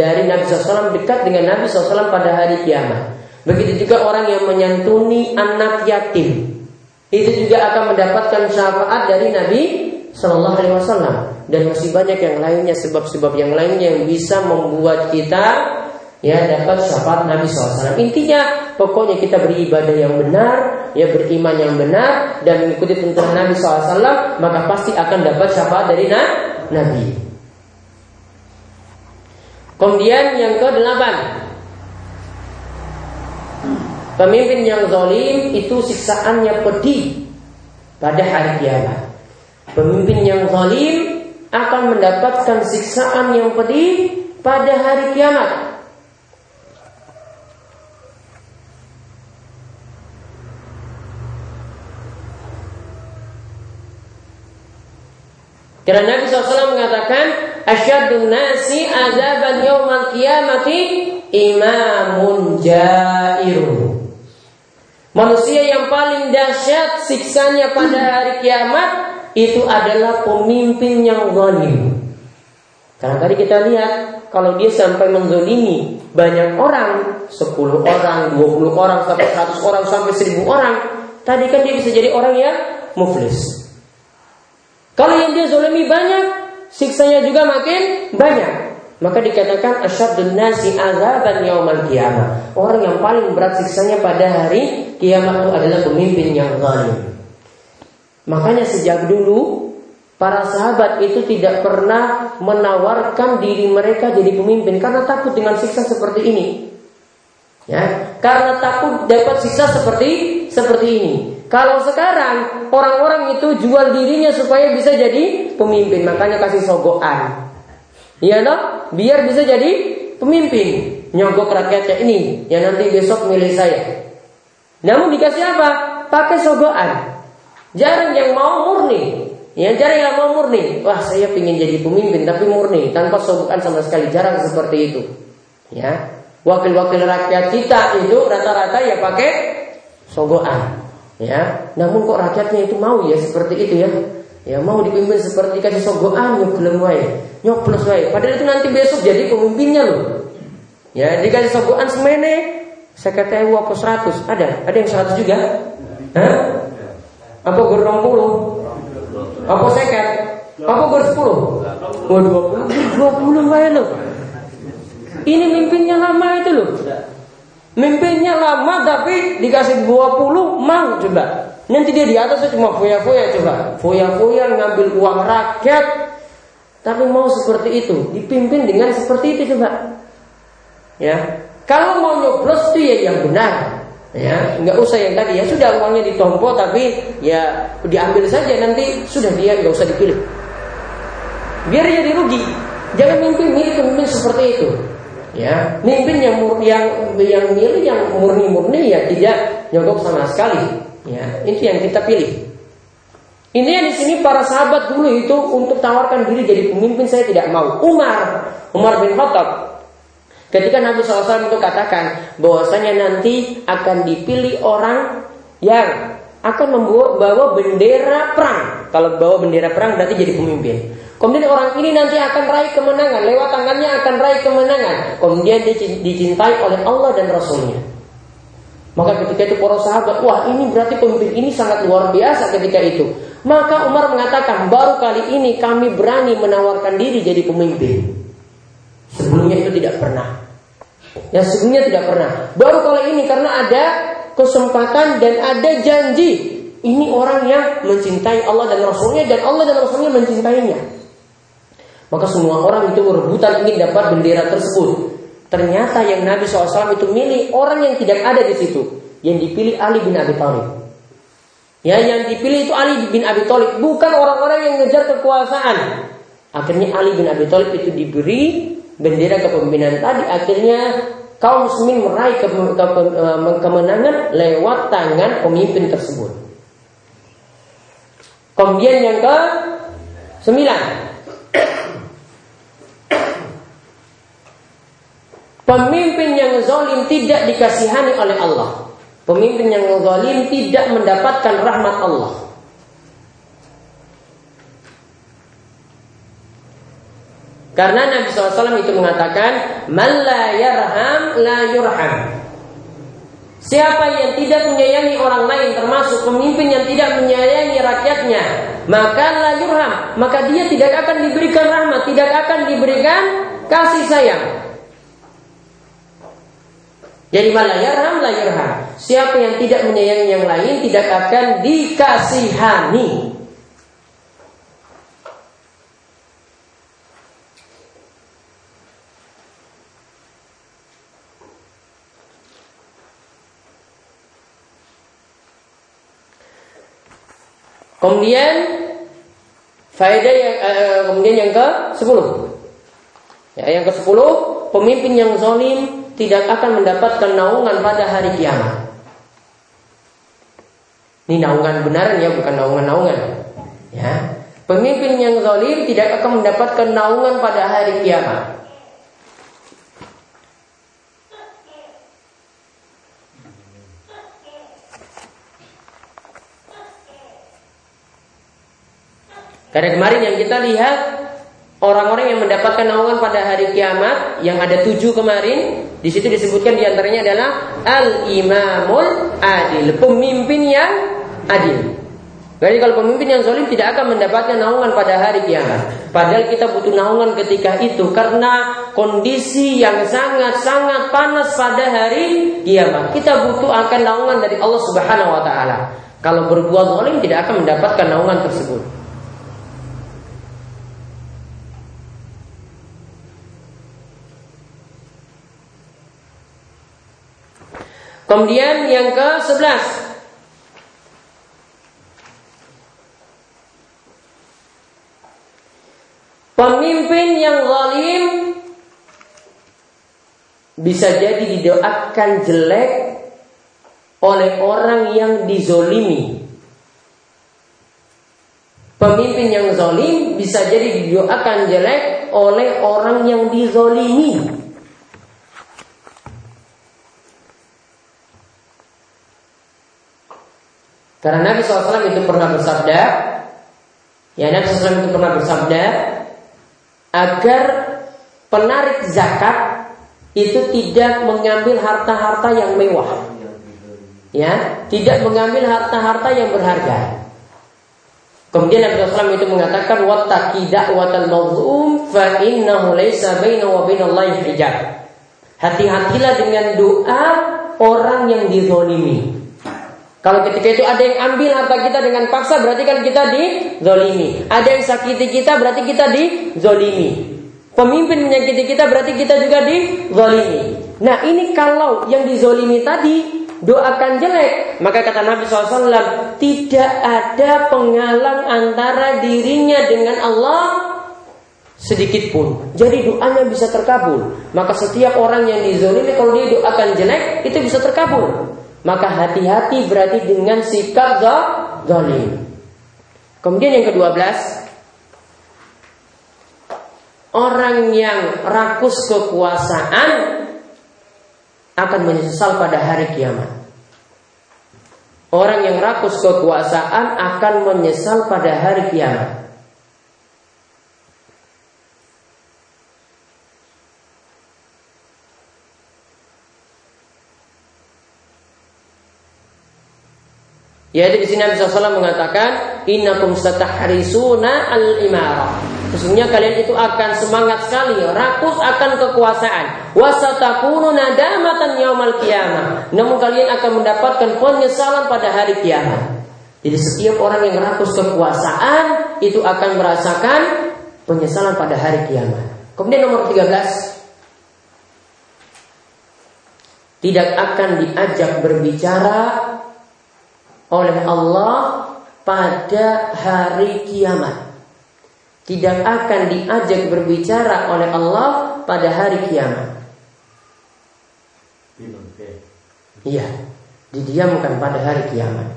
dari Nabi SAW dekat dengan Nabi SAW pada hari kiamat. Begitu juga orang yang menyantuni anak yatim. Itu juga akan mendapatkan syafaat dari Nabi Shallallahu Alaihi Wasallam dan masih banyak yang lainnya sebab-sebab yang lainnya yang bisa membuat kita ya dapat syafaat Nabi SAW. Intinya pokoknya kita beribadah yang benar, ya beriman yang benar dan mengikuti tuntunan Nabi SAW, maka pasti akan dapat syafaat dari Nabi. Kemudian yang ke delapan, pemimpin yang zalim itu siksaannya pedih pada hari kiamat. Pemimpin yang zalim akan mendapatkan siksaan yang pedih pada hari kiamat. Karena Nabi SAW mengatakan Asyadun nasi azaban yawmal kiamati imamun jairu Manusia yang paling dahsyat siksanya pada <clears throat> hari kiamat itu adalah pemimpin yang zalim. Karena tadi kita lihat kalau dia sampai menzolimi banyak orang, 10 orang, 20 orang, sampai 100 orang, sampai 1000 orang, tadi kan dia bisa jadi orang yang muflis. Kalau yang dia zolimi banyak, siksanya juga makin banyak. Maka dikatakan asyadun nasi azaban yaumal kiamat. Orang yang paling berat siksanya pada hari kiamat itu adalah pemimpin yang zalim. Makanya sejak dulu para sahabat itu tidak pernah menawarkan diri mereka jadi pemimpin karena takut dengan siksa seperti ini. Ya, karena takut dapat siksa seperti seperti ini. Kalau sekarang orang-orang itu jual dirinya supaya bisa jadi pemimpin, makanya kasih sogokan. Iya dong, biar bisa jadi pemimpin. Nyogok rakyatnya ini, yang nanti besok milih saya. Namun dikasih apa? Pakai sogokan. Jarang yang mau murni. Ya jarang yang mau murni. Wah saya ingin jadi pemimpin tapi murni tanpa sogokan sama sekali. Jarang seperti itu. Ya, wakil-wakil rakyat kita itu rata-rata ya pakai sogokan ya namun kok rakyatnya itu mau ya seperti itu ya ya mau dipimpin seperti kasih sogoan belum wae. Nyoblos wae. Padahal itu nanti besok jadi pemimpinnya loh. Ya dikasih sogoan semene saya kata apa seratus? Ada. Ada yang seratus juga? Hah? apa gur puluh? Apa seket? Apa gur sepuluh? Oh, dua puluh. Dua puluh wae loh. Ini mimpinnya lama itu loh. Mimpinya lama tapi dikasih 20 mau coba. Nanti dia di atas cuma foya-foya coba. Foya-foya ngambil uang rakyat. Tapi mau seperti itu, dipimpin dengan seperti itu coba. Ya. Kalau mau nyoblos itu ya yang benar. Ya, nggak usah yang tadi ya sudah uangnya ditompo tapi ya diambil saja nanti sudah dia nggak usah dipilih. Biar jadi rugi. Jangan mimpi milih pemimpin seperti itu. Ya, mimpin yang yang yang milih yang murni-murni ya tidak nyogok sama sekali. Ya, itu yang kita pilih. Ini yang di sini para sahabat dulu itu untuk tawarkan diri jadi pemimpin saya tidak mau. Umar, Umar bin Khattab. Ketika Nabi SAW itu katakan bahwasanya nanti akan dipilih orang yang akan membawa bendera perang. Kalau bawa bendera perang berarti jadi pemimpin. Kemudian orang ini nanti akan raih kemenangan, lewat tangannya akan raih kemenangan. Kemudian dia dicintai oleh Allah dan Rasulnya. Maka ketika itu para sahabat, wah ini berarti pemimpin ini sangat luar biasa ketika itu. Maka Umar mengatakan, baru kali ini kami berani menawarkan diri jadi pemimpin. Sebelumnya itu tidak pernah. Ya sebelumnya tidak pernah. Baru kali ini karena ada kesempatan dan ada janji. Ini orang yang mencintai Allah dan Rasulnya dan Allah dan Rasulnya mencintainya. Maka semua orang itu berebutan ingin dapat bendera tersebut. Ternyata yang Nabi SAW itu milih orang yang tidak ada di situ. Yang dipilih Ali bin Abi Thalib. Ya, yang dipilih itu Ali bin Abi Thalib, bukan orang-orang yang ngejar kekuasaan. Akhirnya Ali bin Abi Thalib itu diberi bendera kepemimpinan tadi. Akhirnya kaum muslimin meraih ke, ke, ke, kemenangan lewat tangan pemimpin tersebut. Kemudian yang ke sembilan Pemimpin yang zalim tidak dikasihani oleh Allah. Pemimpin yang zalim tidak mendapatkan rahmat Allah. Karena Nabi SAW itu mengatakan, Man la yarham la yurham. Siapa yang tidak menyayangi orang lain termasuk pemimpin yang tidak menyayangi rakyatnya, maka la yurham, maka dia tidak akan diberikan rahmat, tidak akan diberikan kasih sayang. Jadi malayarham layarham. Siapa yang tidak menyayangi yang lain tidak akan dikasihani. Kemudian faedah yang uh, kemudian yang ke 10. Ya, yang ke 10, pemimpin yang zalim tidak akan mendapatkan naungan pada hari kiamat. Ini naungan benaran ya, bukan naungan-naungan. Ya. Pemimpin yang zalim tidak akan mendapatkan naungan pada hari kiamat. Karena kemarin yang kita lihat orang-orang yang mendapatkan naungan pada hari kiamat yang ada tujuh kemarin di situ disebutkan di antaranya adalah al imamul adil pemimpin yang adil. Jadi kalau pemimpin yang zalim tidak akan mendapatkan naungan pada hari kiamat. Padahal kita butuh naungan ketika itu karena kondisi yang sangat-sangat panas pada hari kiamat. Kita butuh akan naungan dari Allah Subhanahu wa taala. Kalau berbuat zalim tidak akan mendapatkan naungan tersebut. Kemudian yang ke sebelas Pemimpin yang zalim bisa jadi didoakan jelek oleh orang yang dizolimi. Pemimpin yang zalim bisa jadi didoakan jelek oleh orang yang dizolimi. Karena Nabi SAW itu pernah bersabda, ya Nabi SAW itu pernah bersabda, agar penarik zakat itu tidak mengambil harta-harta yang mewah, ya, tidak mengambil harta-harta yang berharga. Kemudian Nabi SAW itu mengatakan wattaqi da'watal fa innahu laisa bainahu wa bainallahi hijab. Hati-hatilah dengan doa orang yang dizolimi. Kalau ketika itu ada yang ambil harta kita dengan paksa berarti kan kita dizolimi. Ada yang sakiti kita berarti kita dizolimi. Pemimpin menyakiti kita berarti kita juga dizolimi. Nah ini kalau yang dizolimi tadi doakan jelek maka kata Nabi SAW tidak ada penghalang antara dirinya dengan Allah sedikit pun. Jadi doanya bisa terkabul. Maka setiap orang yang dizolimi kalau dia doakan jelek itu bisa terkabul. Maka hati-hati berarti dengan sikap zalim. Kemudian yang kedua belas, orang yang rakus kekuasaan akan menyesal pada hari kiamat. Orang yang rakus kekuasaan akan menyesal pada hari kiamat. Yaitu di sini Nabi SAW mengatakan, Innakum satahrisuna al-imarah. Sesungguhnya kalian itu akan semangat sekali, rakus akan kekuasaan. Wasatakunu nadamatan yaumal qiyamah. Namun kalian akan mendapatkan penyesalan pada hari kiamat. Jadi setiap orang yang rakus kekuasaan itu akan merasakan penyesalan pada hari kiamat. Kemudian nomor 13 tidak akan diajak berbicara oleh Allah pada hari kiamat. Tidak akan diajak berbicara oleh Allah pada hari kiamat. Iya, didiamkan pada hari kiamat.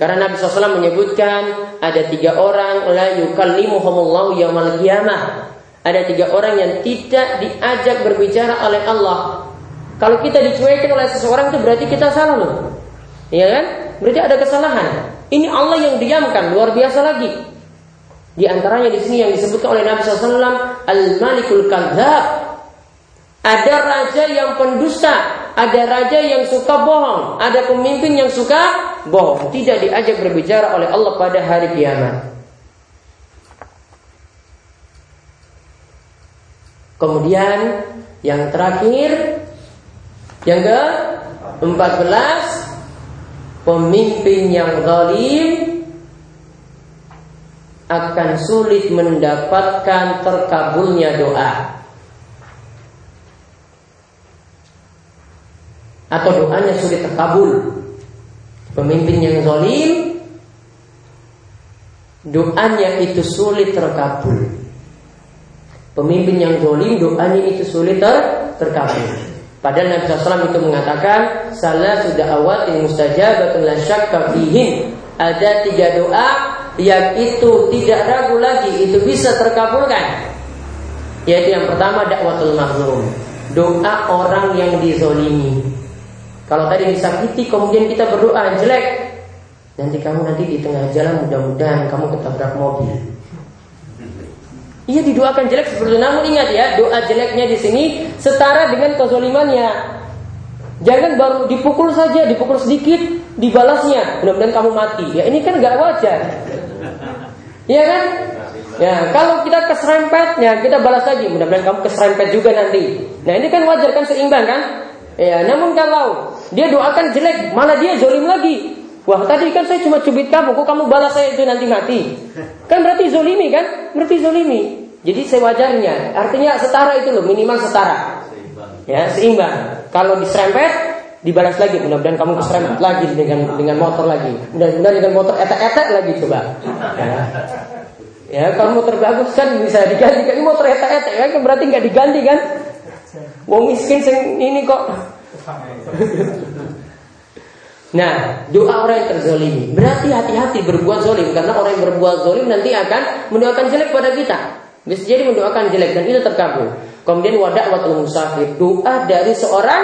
Karena Nabi SAW menyebutkan ada tiga orang la yukallimuhumullahu yaumal kiamah. Ada tiga orang yang tidak diajak berbicara oleh Allah kalau kita dicuekin oleh seseorang itu berarti kita salah loh. Iya kan? Berarti ada kesalahan. Ini Allah yang diamkan, luar biasa lagi. Di antaranya di sini yang disebutkan oleh Nabi SAW Al-Malikul Kadzab. Ada raja yang pendusta, ada raja yang suka bohong, ada pemimpin yang suka bohong. Tidak diajak berbicara oleh Allah pada hari kiamat. Kemudian Yang terakhir yang ke 14 pemimpin yang zalim akan sulit mendapatkan terkabulnya doa. Atau doanya sulit terkabul. Pemimpin yang zalim doanya itu sulit terkabul. Pemimpin yang zalim doanya itu sulit ter terkabul. Padahal Nabi SAW itu mengatakan Salah sudah awat yang mustajabatun la syakka fihin Ada tiga doa yang itu tidak ragu lagi Itu bisa terkabulkan. Yaitu yang pertama dakwatul mazlum Doa orang yang dizolimi. Kalau tadi disakiti kemudian kita berdoa jelek. Nanti kamu nanti di tengah jalan mudah-mudahan kamu ketabrak mobil Iya didoakan jelek seperti itu. Namun ingat ya, doa jeleknya di sini setara dengan kezolimannya. Jangan baru dipukul saja, dipukul sedikit, dibalasnya. Mudah-mudahan kamu mati. Ya ini kan gak wajar. Iya kan? Ya, kalau kita keserempet, ya kita balas lagi. Mudah-mudahan kamu keserempet juga nanti. Nah ini kan wajar kan seimbang kan? Ya, namun kalau dia doakan jelek, malah dia zolim lagi. Wah tadi kan saya cuma cubit kamu, kok kamu balas saya itu nanti mati? Kan berarti zolimi kan? Berarti zolimi. Jadi sewajarnya, artinya setara itu loh, minimal setara. Ya, seimbang. Kalau diserempet, dibalas lagi. Mudah-mudahan kamu keserempet lagi dengan dengan motor lagi. Mudah-mudahan dengan motor etek-etek lagi coba. Ya. ya, kalau motor bagus kan bisa diganti. Ini motor etek-etek kan berarti nggak diganti kan? Wong miskin ini kok Nah, doa orang yang terzolimi Berarti hati-hati berbuat zolim Karena orang yang berbuat zolim nanti akan mendoakan jelek pada kita Bisa jadi mendoakan jelek dan itu terkabul Kemudian wadah waktu musafir Doa dari seorang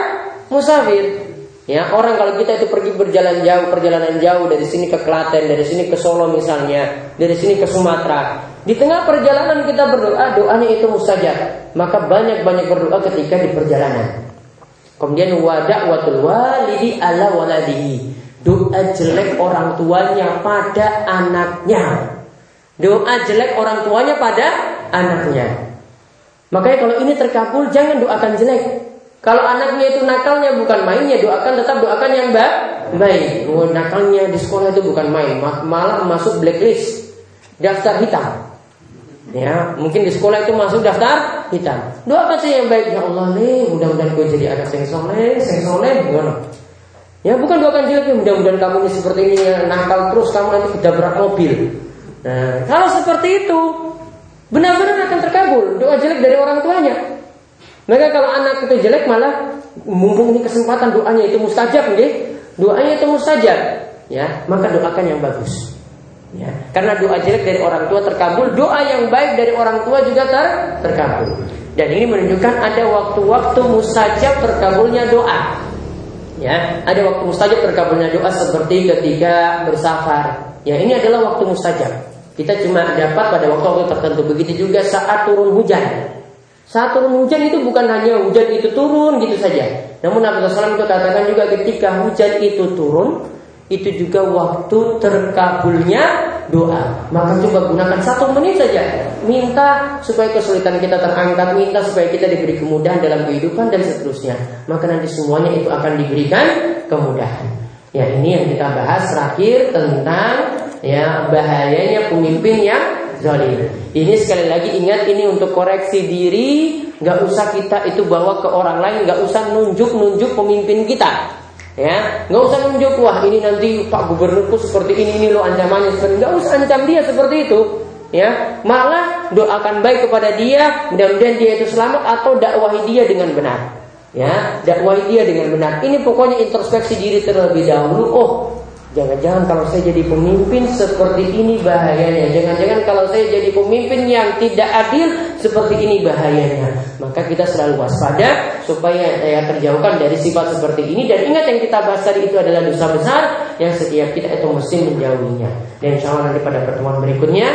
musafir Ya, orang kalau kita itu pergi berjalan jauh, perjalanan jauh dari sini ke Klaten, dari sini ke Solo misalnya, dari sini ke Sumatera. Di tengah perjalanan kita berdoa, doanya itu mustajab. Maka banyak-banyak berdoa ketika di perjalanan. Kemudian wadak watul walidi ala waladihi. Doa jelek orang tuanya pada anaknya. Doa jelek orang tuanya pada anaknya. Makanya kalau ini terkabul jangan doakan jelek. Kalau anaknya itu nakalnya bukan mainnya doakan tetap doakan yang baik. Oh, nakalnya di sekolah itu bukan main, malah masuk blacklist, daftar hitam. Ya, mungkin di sekolah itu masuk daftar hitam. Doakan saya yang baik ya Allah nih, mudah-mudahan gue jadi anak yang soleh, yang soleh, gimana? Ya bukan doakan jelek, mudah-mudahan kamu ini seperti ini ya, nakal terus kamu nanti ketabrak mobil. Nah, kalau seperti itu benar-benar akan terkabul doa jelek dari orang tuanya. Maka kalau anak itu jelek malah mumpung ini kesempatan doanya itu mustajab, nggih. Doanya itu mustajab, ya, maka doakan yang bagus. Ya, karena doa jelek dari orang tua terkabul, doa yang baik dari orang tua juga ter terkabul. Dan ini menunjukkan ada waktu-waktu mustajab terkabulnya doa. Ya, ada waktu mustajab terkabulnya doa seperti ketika bersafar. Ya, ini adalah waktu mustajab. Kita cuma dapat pada waktu-waktu tertentu. Begitu juga saat turun hujan. Saat turun hujan itu bukan hanya hujan itu turun gitu saja. Namun Nabi SAW itu katakan juga ketika hujan itu turun, itu juga waktu terkabulnya doa. Maka coba gunakan satu menit saja. Minta supaya kesulitan kita terangkat, minta supaya kita diberi kemudahan dalam kehidupan dan seterusnya. Maka nanti semuanya itu akan diberikan kemudahan. Ya ini yang kita bahas terakhir tentang ya bahayanya pemimpin yang zalim. Ini sekali lagi ingat ini untuk koreksi diri, nggak usah kita itu bawa ke orang lain, nggak usah nunjuk-nunjuk pemimpin kita. Ya, nggak usah nunjuk wah ini nanti Pak Gubernurku seperti ini ini lo ancamannya seperti nggak usah ancam dia seperti itu. Ya, malah doakan baik kepada dia, mudah-mudahan dia itu selamat atau dakwahi dia dengan benar. Ya, dakwahi dia dengan benar. Ini pokoknya introspeksi diri terlebih dahulu. Oh, Jangan-jangan kalau saya jadi pemimpin seperti ini bahayanya. Jangan-jangan kalau saya jadi pemimpin yang tidak adil seperti ini bahayanya. Maka kita selalu waspada supaya saya terjauhkan dari sifat seperti ini. Dan ingat yang kita bahas tadi itu adalah dosa besar yang setiap kita itu mesti menjauhinya. Dan insya Allah nanti pada pertemuan berikutnya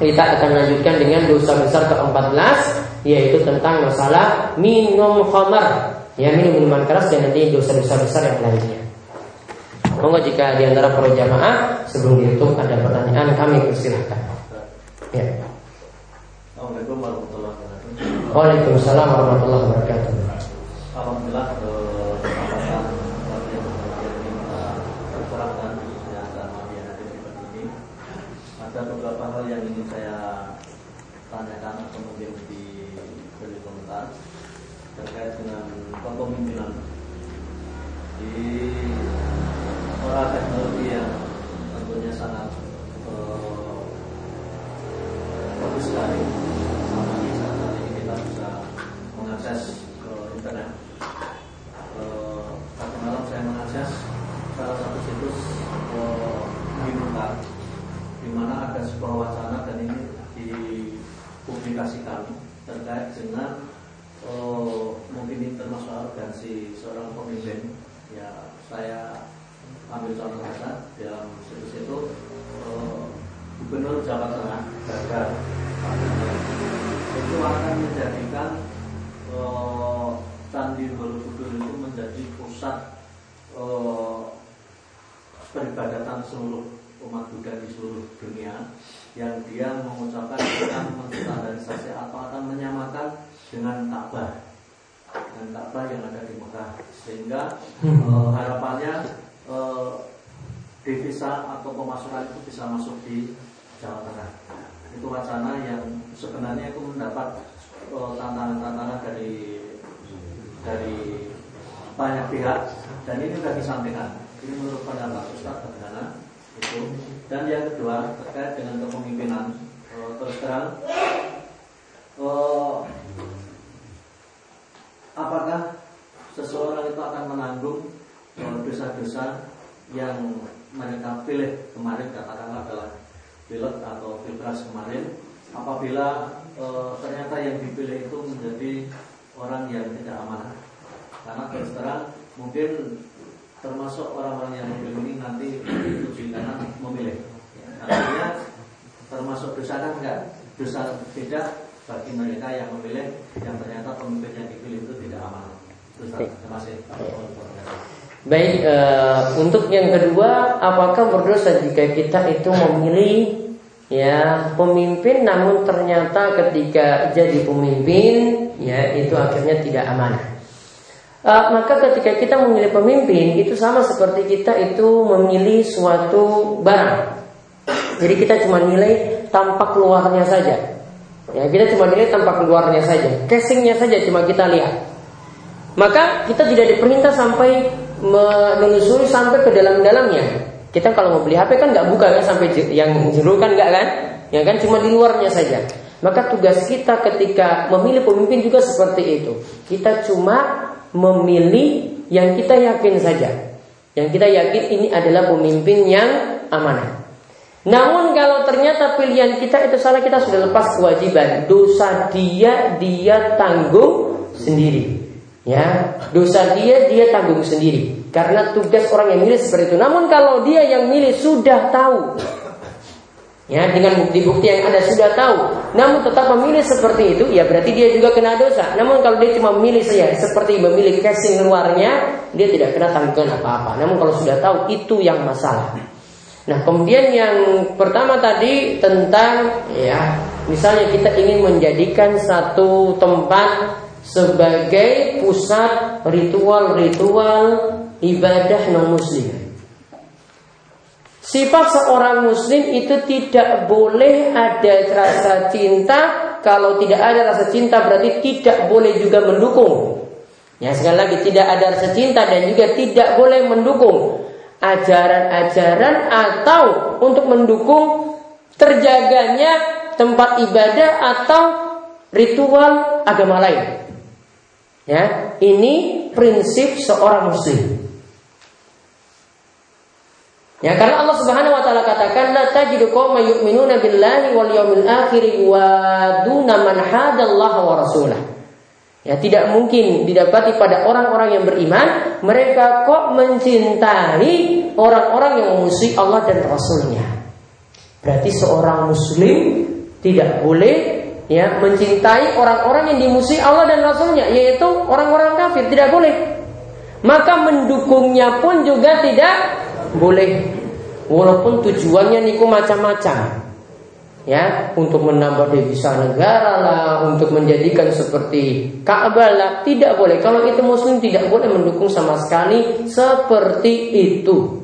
kita akan lanjutkan dengan dosa besar ke-14 yaitu tentang masalah minum khamar. Ya minum minuman keras dan nanti dosa-dosa besar yang lainnya. Monggo jika di antara para jamaah sebelum ditutup ada pertanyaan kami persilahkan. Ya. Waalaikumsalam warahmatullahi wabarakatuh. Alhamdulillah sangat uh, bagus sekali sama di saat ini kita bisa mengakses uh, internet uh, tadi malam saya mengakses salah satu situs uh, di mana ada sebuah wacana dan ini dipublikasikan terkait dengan uh, mungkin ini termasuk arogansi seorang pemimpin ya saya ambil contoh saja dalam situs itu uh, gubernur Jawa Tengah gagal itu akan menjadikan uh, Candi Borobudur itu menjadi pusat uh, peribadatan seluruh umat Buddha di seluruh dunia yang dia mengucapkan akan menstandarisasi atau akan menyamakan dengan Ka'bah dengan Ka'bah yang ada di Mekah sehingga hmm. e, harapannya e, devisa atau pemasukan itu bisa masuk di Jawa Tengah itu wacana yang sebenarnya itu mendapat tantangan-tantangan dari dari banyak pihak dan ini sudah disampaikan ini menurut pendapat Ustaz bagaimana itu dan yang kedua terkait dengan kepemimpinan e, terus terang e, apakah seseorang itu akan menanggung dosa-dosa yang mereka pilih kemarin katakanlah adalah pilot atau pilpres kemarin apabila e, ternyata yang dipilih itu menjadi orang yang tidak amanah karena terus terang mungkin termasuk orang-orang yang memilih ini nanti itu karena memilih ya, artinya termasuk dosa kan enggak dosa tidak bagi mereka yang memilih yang ternyata pemimpin yang dipilih itu tidak aman. Terima kasih. Baik, uh, untuk yang kedua, apakah berdosa jika kita itu memilih ya pemimpin, namun ternyata ketika jadi pemimpin ya itu akhirnya tidak amanah. Uh, maka ketika kita memilih pemimpin itu sama seperti kita itu memilih suatu barang. Jadi kita cuma nilai tampak luarnya saja. Ya, kita cuma lihat tampak luarnya saja, casingnya saja cuma kita lihat. Maka kita tidak diperintah sampai menelusuri sampai ke dalam-dalamnya. Kita kalau mau beli HP kan nggak buka kan sampai yang jero kan nggak kan? Ya kan cuma di luarnya saja. Maka tugas kita ketika memilih pemimpin juga seperti itu. Kita cuma memilih yang kita yakin saja. Yang kita yakin ini adalah pemimpin yang amanah. Namun kalau ternyata pilihan kita itu salah kita sudah lepas kewajiban dosa dia dia tanggung sendiri ya dosa dia dia tanggung sendiri. Karena tugas orang yang milih seperti itu. Namun kalau dia yang milih sudah tahu. Ya dengan bukti-bukti yang ada sudah tahu. Namun tetap memilih seperti itu ya berarti dia juga kena dosa. Namun kalau dia cuma memilih saja seperti memilih casing luarnya dia tidak kena tanggungan apa-apa. Namun kalau sudah tahu itu yang masalah. Nah, kemudian yang pertama tadi tentang ya, misalnya kita ingin menjadikan satu tempat sebagai pusat ritual-ritual ibadah non muslim. Sifat seorang muslim itu tidak boleh ada rasa cinta Kalau tidak ada rasa cinta berarti tidak boleh juga mendukung Ya sekali lagi tidak ada rasa cinta dan juga tidak boleh mendukung ajaran-ajaran atau untuk mendukung terjaganya tempat ibadah atau ritual agama lain. Ya, ini prinsip seorang muslim. Ya, karena Allah Subhanahu wa taala katakan la tajidu qauman yu'minuna billahi wal yawmil akhir wa duna man hadallaha wa rasulah. Ya tidak mungkin didapati pada orang-orang yang beriman Mereka kok mencintai orang-orang yang memusuhi Allah dan Rasulnya Berarti seorang muslim tidak boleh ya mencintai orang-orang yang dimusuhi Allah dan Rasulnya Yaitu orang-orang kafir, tidak boleh Maka mendukungnya pun juga tidak boleh Walaupun tujuannya niku macam-macam ya untuk menambah devisa negara lah, untuk menjadikan seperti Ka'bah lah, tidak boleh. Kalau itu muslim tidak boleh mendukung sama sekali seperti itu.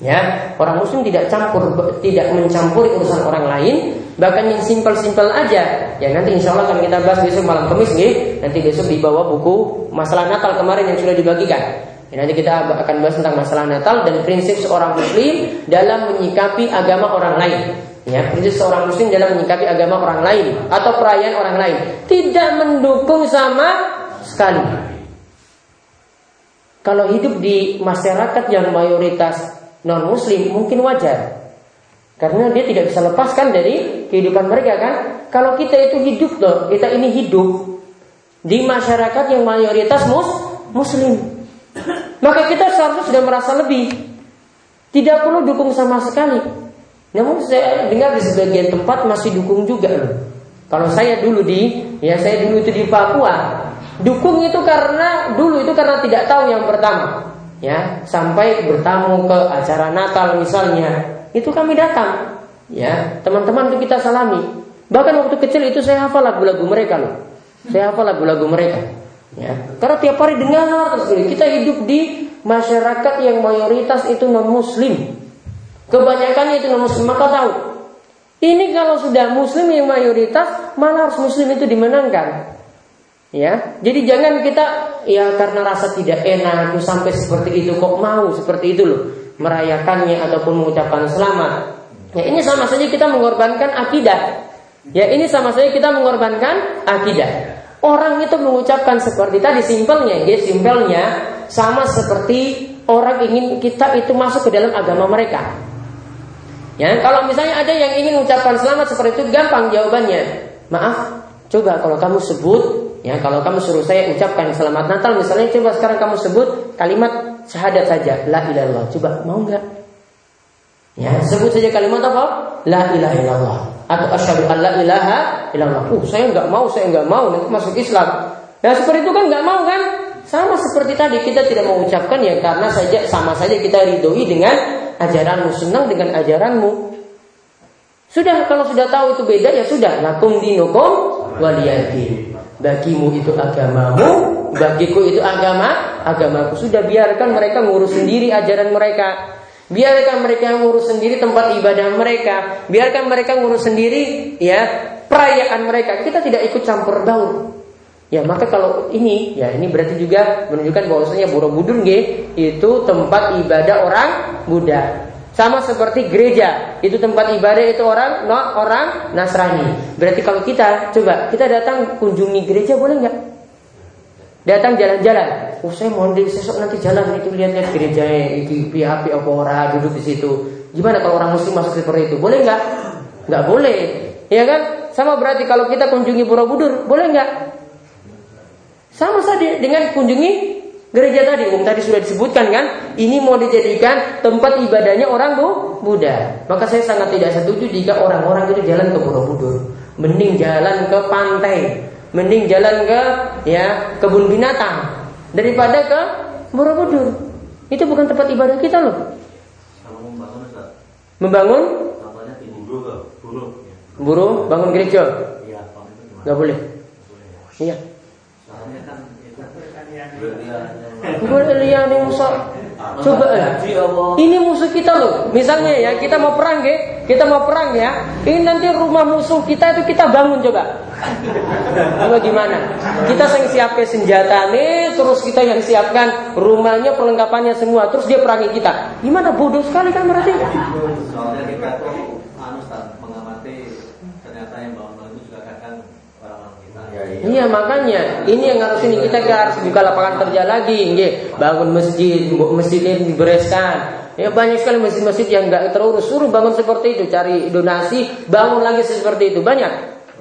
Ya, orang muslim tidak campur tidak mencampuri urusan orang lain, bahkan yang simpel-simpel aja. Ya nanti insya Allah akan kita bahas besok malam Kamis nih. Nanti besok dibawa buku masalah Natal kemarin yang sudah dibagikan. Ya, nanti kita akan bahas tentang masalah Natal dan prinsip seorang muslim dalam menyikapi agama orang lain. Ya, prinsip seorang muslim dalam menyikapi agama orang lain atau perayaan orang lain tidak mendukung sama sekali. Kalau hidup di masyarakat yang mayoritas non muslim mungkin wajar. Karena dia tidak bisa lepaskan dari kehidupan mereka kan. Kalau kita itu hidup loh, kita ini hidup di masyarakat yang mayoritas mus muslim. Maka kita seharusnya sudah merasa lebih. Tidak perlu dukung sama sekali. Namun saya dengar di sebagian tempat masih dukung juga loh. Kalau saya dulu di, ya saya dulu itu di Papua, dukung itu karena dulu itu karena tidak tahu yang pertama, ya sampai bertamu ke acara Natal misalnya, itu kami datang, ya teman-teman itu kita salami. Bahkan waktu kecil itu saya hafal lagu-lagu mereka loh, saya hafal lagu-lagu mereka, ya karena tiap hari dengar kita hidup di masyarakat yang mayoritas itu non Muslim, Kebanyakannya itu non muslim maka tahu. Ini kalau sudah muslim yang mayoritas malah harus muslim itu dimenangkan. Ya, jadi jangan kita ya karena rasa tidak enak sampai seperti itu kok mau seperti itu loh merayakannya ataupun mengucapkan selamat. Ya ini sama saja kita mengorbankan akidah. Ya ini sama saja kita mengorbankan akidah. Orang itu mengucapkan seperti tadi simpelnya, ya simpelnya sama seperti orang ingin kita itu masuk ke dalam agama mereka. Ya, kalau misalnya ada yang ingin mengucapkan selamat seperti itu gampang jawabannya. Maaf, coba kalau kamu sebut, ya kalau kamu suruh saya ucapkan selamat Natal misalnya coba sekarang kamu sebut kalimat syahadat saja, la ilaha illallah. Coba mau nggak? Ya, sebut saja kalimat apa? La ilaha illallah atau asyhadu an la ilaha illallah. Uh, saya nggak mau, saya nggak mau nanti masuk Islam. Ya seperti itu kan nggak mau kan? Sama seperti tadi kita tidak mau ucapkan ya karena saja sama saja kita ridhoi dengan ajaranmu, senang dengan ajaranmu. Sudah kalau sudah tahu itu beda ya sudah lakum dinukum waliyadin. Bagimu itu agamamu, bagiku itu agama, agamaku. Sudah biarkan mereka ngurus sendiri ajaran mereka. Biarkan mereka ngurus sendiri tempat ibadah mereka. Biarkan mereka ngurus sendiri ya perayaan mereka. Kita tidak ikut campur baur. Ya maka kalau ini ya ini berarti juga menunjukkan bahwasanya Borobudur nge, itu tempat ibadah orang Buddha. Sama seperti gereja, itu tempat ibadah itu orang no, orang Nasrani. Berarti kalau kita coba kita datang kunjungi gereja boleh nggak? Datang jalan-jalan. Oh saya mau sesok nanti jalan itu lihat-lihat gereja itu pihak apa orang duduk di situ. Gimana kalau orang muslim masuk seperti itu? Boleh nggak? Nggak boleh. Ya kan? Sama berarti kalau kita kunjungi Borobudur, boleh nggak? Sama saja dengan kunjungi gereja tadi. Um tadi sudah disebutkan kan, ini mau dijadikan tempat ibadahnya orang bu Buddha. Maka saya sangat tidak setuju jika orang-orang itu jalan ke Borobudur. Mending jalan ke pantai, mending jalan ke ya kebun binatang daripada ke Borobudur. Itu bukan tempat ibadah kita loh. Membangun? Buruh bangun gereja? Iya, Gak boleh. Iya. Musuh. Coba eh. Ini musuh kita loh. Misalnya ya kita mau perang ya, kita mau perang ya. Ini nanti rumah musuh kita itu kita bangun coba. Coba gimana? Kita yang siapkan senjata nih, terus kita yang siapkan rumahnya, perlengkapannya semua, terus dia perangi kita. Gimana bodoh sekali kan berarti? Soalnya kita tuh anu mengamati ternyata yang bangun Iya makanya ini yang harus ini kita harus buka lapangan kerja lagi, nge. bangun masjid, masjid ini dibereskan. Ya banyak sekali masjid-masjid yang nggak terurus, suruh bangun seperti itu, cari donasi, bangun lagi seperti itu banyak,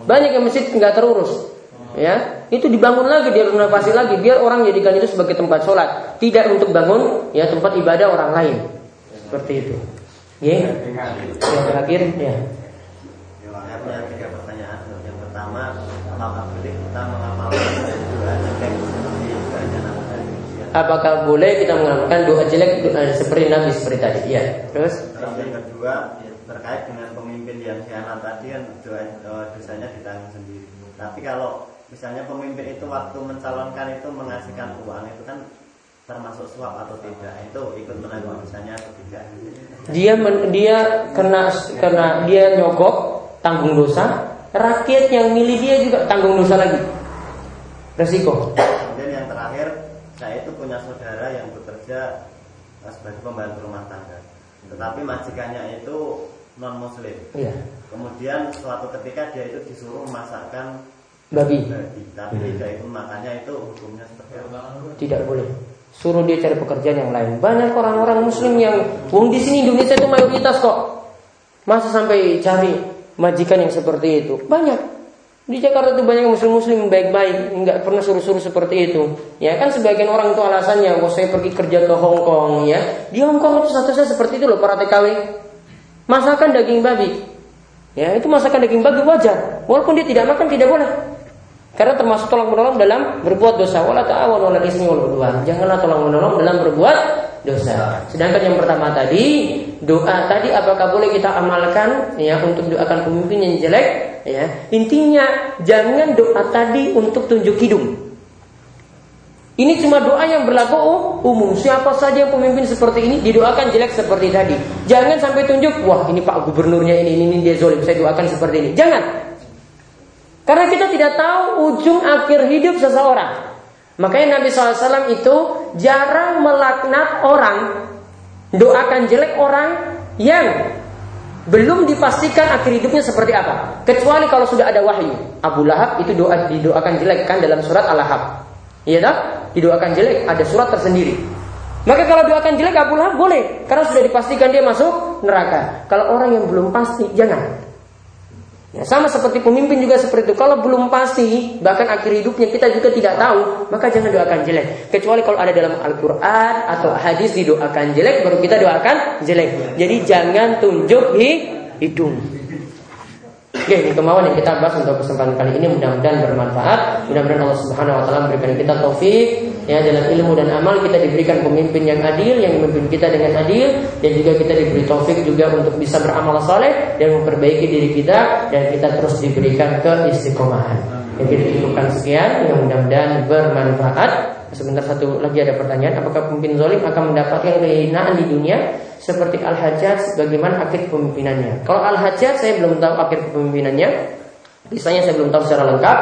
banyak yang masjid nggak terurus. Ya, itu dibangun lagi, direnovasi lagi, biar orang jadikan itu sebagai tempat sholat, tidak untuk bangun ya tempat ibadah orang lain, seperti itu. Ya, yang terakhir ya. Pertanyaan. Yang pertama, apakah kita mengamalkan Apakah boleh kita mengamalkan doa jelek doa seperti Nabi seperti tadi? Ya. Terus? Yang kedua, terkait dengan pemimpin yang khianat tadi kan doa, eh, dosanya ditanggung sendiri. Tapi kalau misalnya pemimpin itu waktu mencalonkan itu mengasihkan uang itu kan termasuk suap atau tidak itu ikut menanggung dosanya atau tidak dia men, dia kena karena dia nyogok tanggung dosa rakyat yang milih dia juga tanggung dosa lagi resiko kemudian yang terakhir saya itu punya saudara yang bekerja eh, sebagai pembantu rumah tangga tetapi majikannya itu non muslim iya. kemudian suatu ketika dia itu disuruh memasakkan babi, babi tapi hmm. tidak itu makannya itu hukumnya seperti apa tidak boleh Suruh dia cari pekerjaan yang lain. Banyak orang-orang muslim yang Wong di sini Indonesia itu mayoritas kok. Masa sampai cari majikan yang seperti itu? Banyak. Di Jakarta itu banyak muslim-muslim baik-baik, nggak pernah suruh-suruh seperti itu. Ya kan sebagian orang itu alasannya, oh saya pergi kerja ke Hong Kong ya. Di Hong Kong itu statusnya seperti itu loh para TKW. Masakan daging babi. Ya, itu masakan daging babi wajar. Walaupun dia tidak makan tidak boleh. Karena termasuk tolong menolong dalam berbuat dosa. Wala ta'awun wala ismi udwan. Janganlah tolong menolong dalam berbuat dosa. Sedangkan yang pertama tadi, doa tadi apakah boleh kita amalkan ya untuk doakan pemimpin yang jelek ya. Intinya jangan doa tadi untuk tunjuk hidung. Ini cuma doa yang berlaku umum. Siapa saja yang pemimpin seperti ini didoakan jelek seperti tadi. Jangan sampai tunjuk, wah ini Pak Gubernurnya ini, ini, ini dia zolim. Saya doakan seperti ini. Jangan. Karena kita tidak tahu ujung akhir hidup seseorang. Makanya Nabi SAW itu jarang melaknat orang, doakan jelek orang yang belum dipastikan akhir hidupnya seperti apa. Kecuali kalau sudah ada wahyu. Abu Lahab itu doa didoakan jelek kan dalam surat Al-Lahab. Iya tak? Didoakan jelek ada surat tersendiri. Maka kalau doakan jelek Abu Lahab boleh karena sudah dipastikan dia masuk neraka. Kalau orang yang belum pasti jangan. Ya, sama seperti pemimpin juga seperti itu. Kalau belum pasti, bahkan akhir hidupnya kita juga tidak tahu, maka jangan doakan jelek. Kecuali kalau ada dalam Al-Quran atau hadis didoakan jelek, baru kita doakan jelek. Jadi jangan tunjuk hidung. Oke, ini kemauan yang kita bahas untuk kesempatan kali ini mudah-mudahan bermanfaat. Mudah-mudahan Allah Subhanahu wa taala memberikan kita taufik ya dalam ilmu dan amal kita diberikan pemimpin yang adil yang memimpin kita dengan adil dan juga kita diberi taufik juga untuk bisa beramal saleh dan memperbaiki diri kita dan kita terus diberikan keistiqomahan. Yang kita cukupkan sekian, mudah-mudahan bermanfaat. Sebentar satu lagi ada pertanyaan, apakah pemimpin zolim akan mendapatkan kehinaan di dunia? Seperti Al-Hajjaj bagaimana akhir kepemimpinannya. Kalau Al-Hajjaj saya belum tahu akhir kepemimpinannya. Kisahnya saya belum tahu secara lengkap.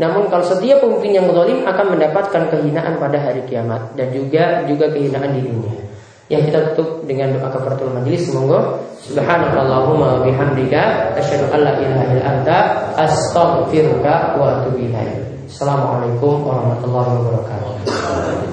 Namun kalau setiap pemimpin yang zalim akan mendapatkan kehinaan pada hari kiamat dan juga juga kehinaan di dunia. Yang kita tutup dengan doa kafaratul majelis semoga subhanakallahumma wa bihamdika asyhadu an la ilaha illa anta astaghfiruka wa atubu ilaik. Assalamualaikum warahmatullahi wabarakatuh.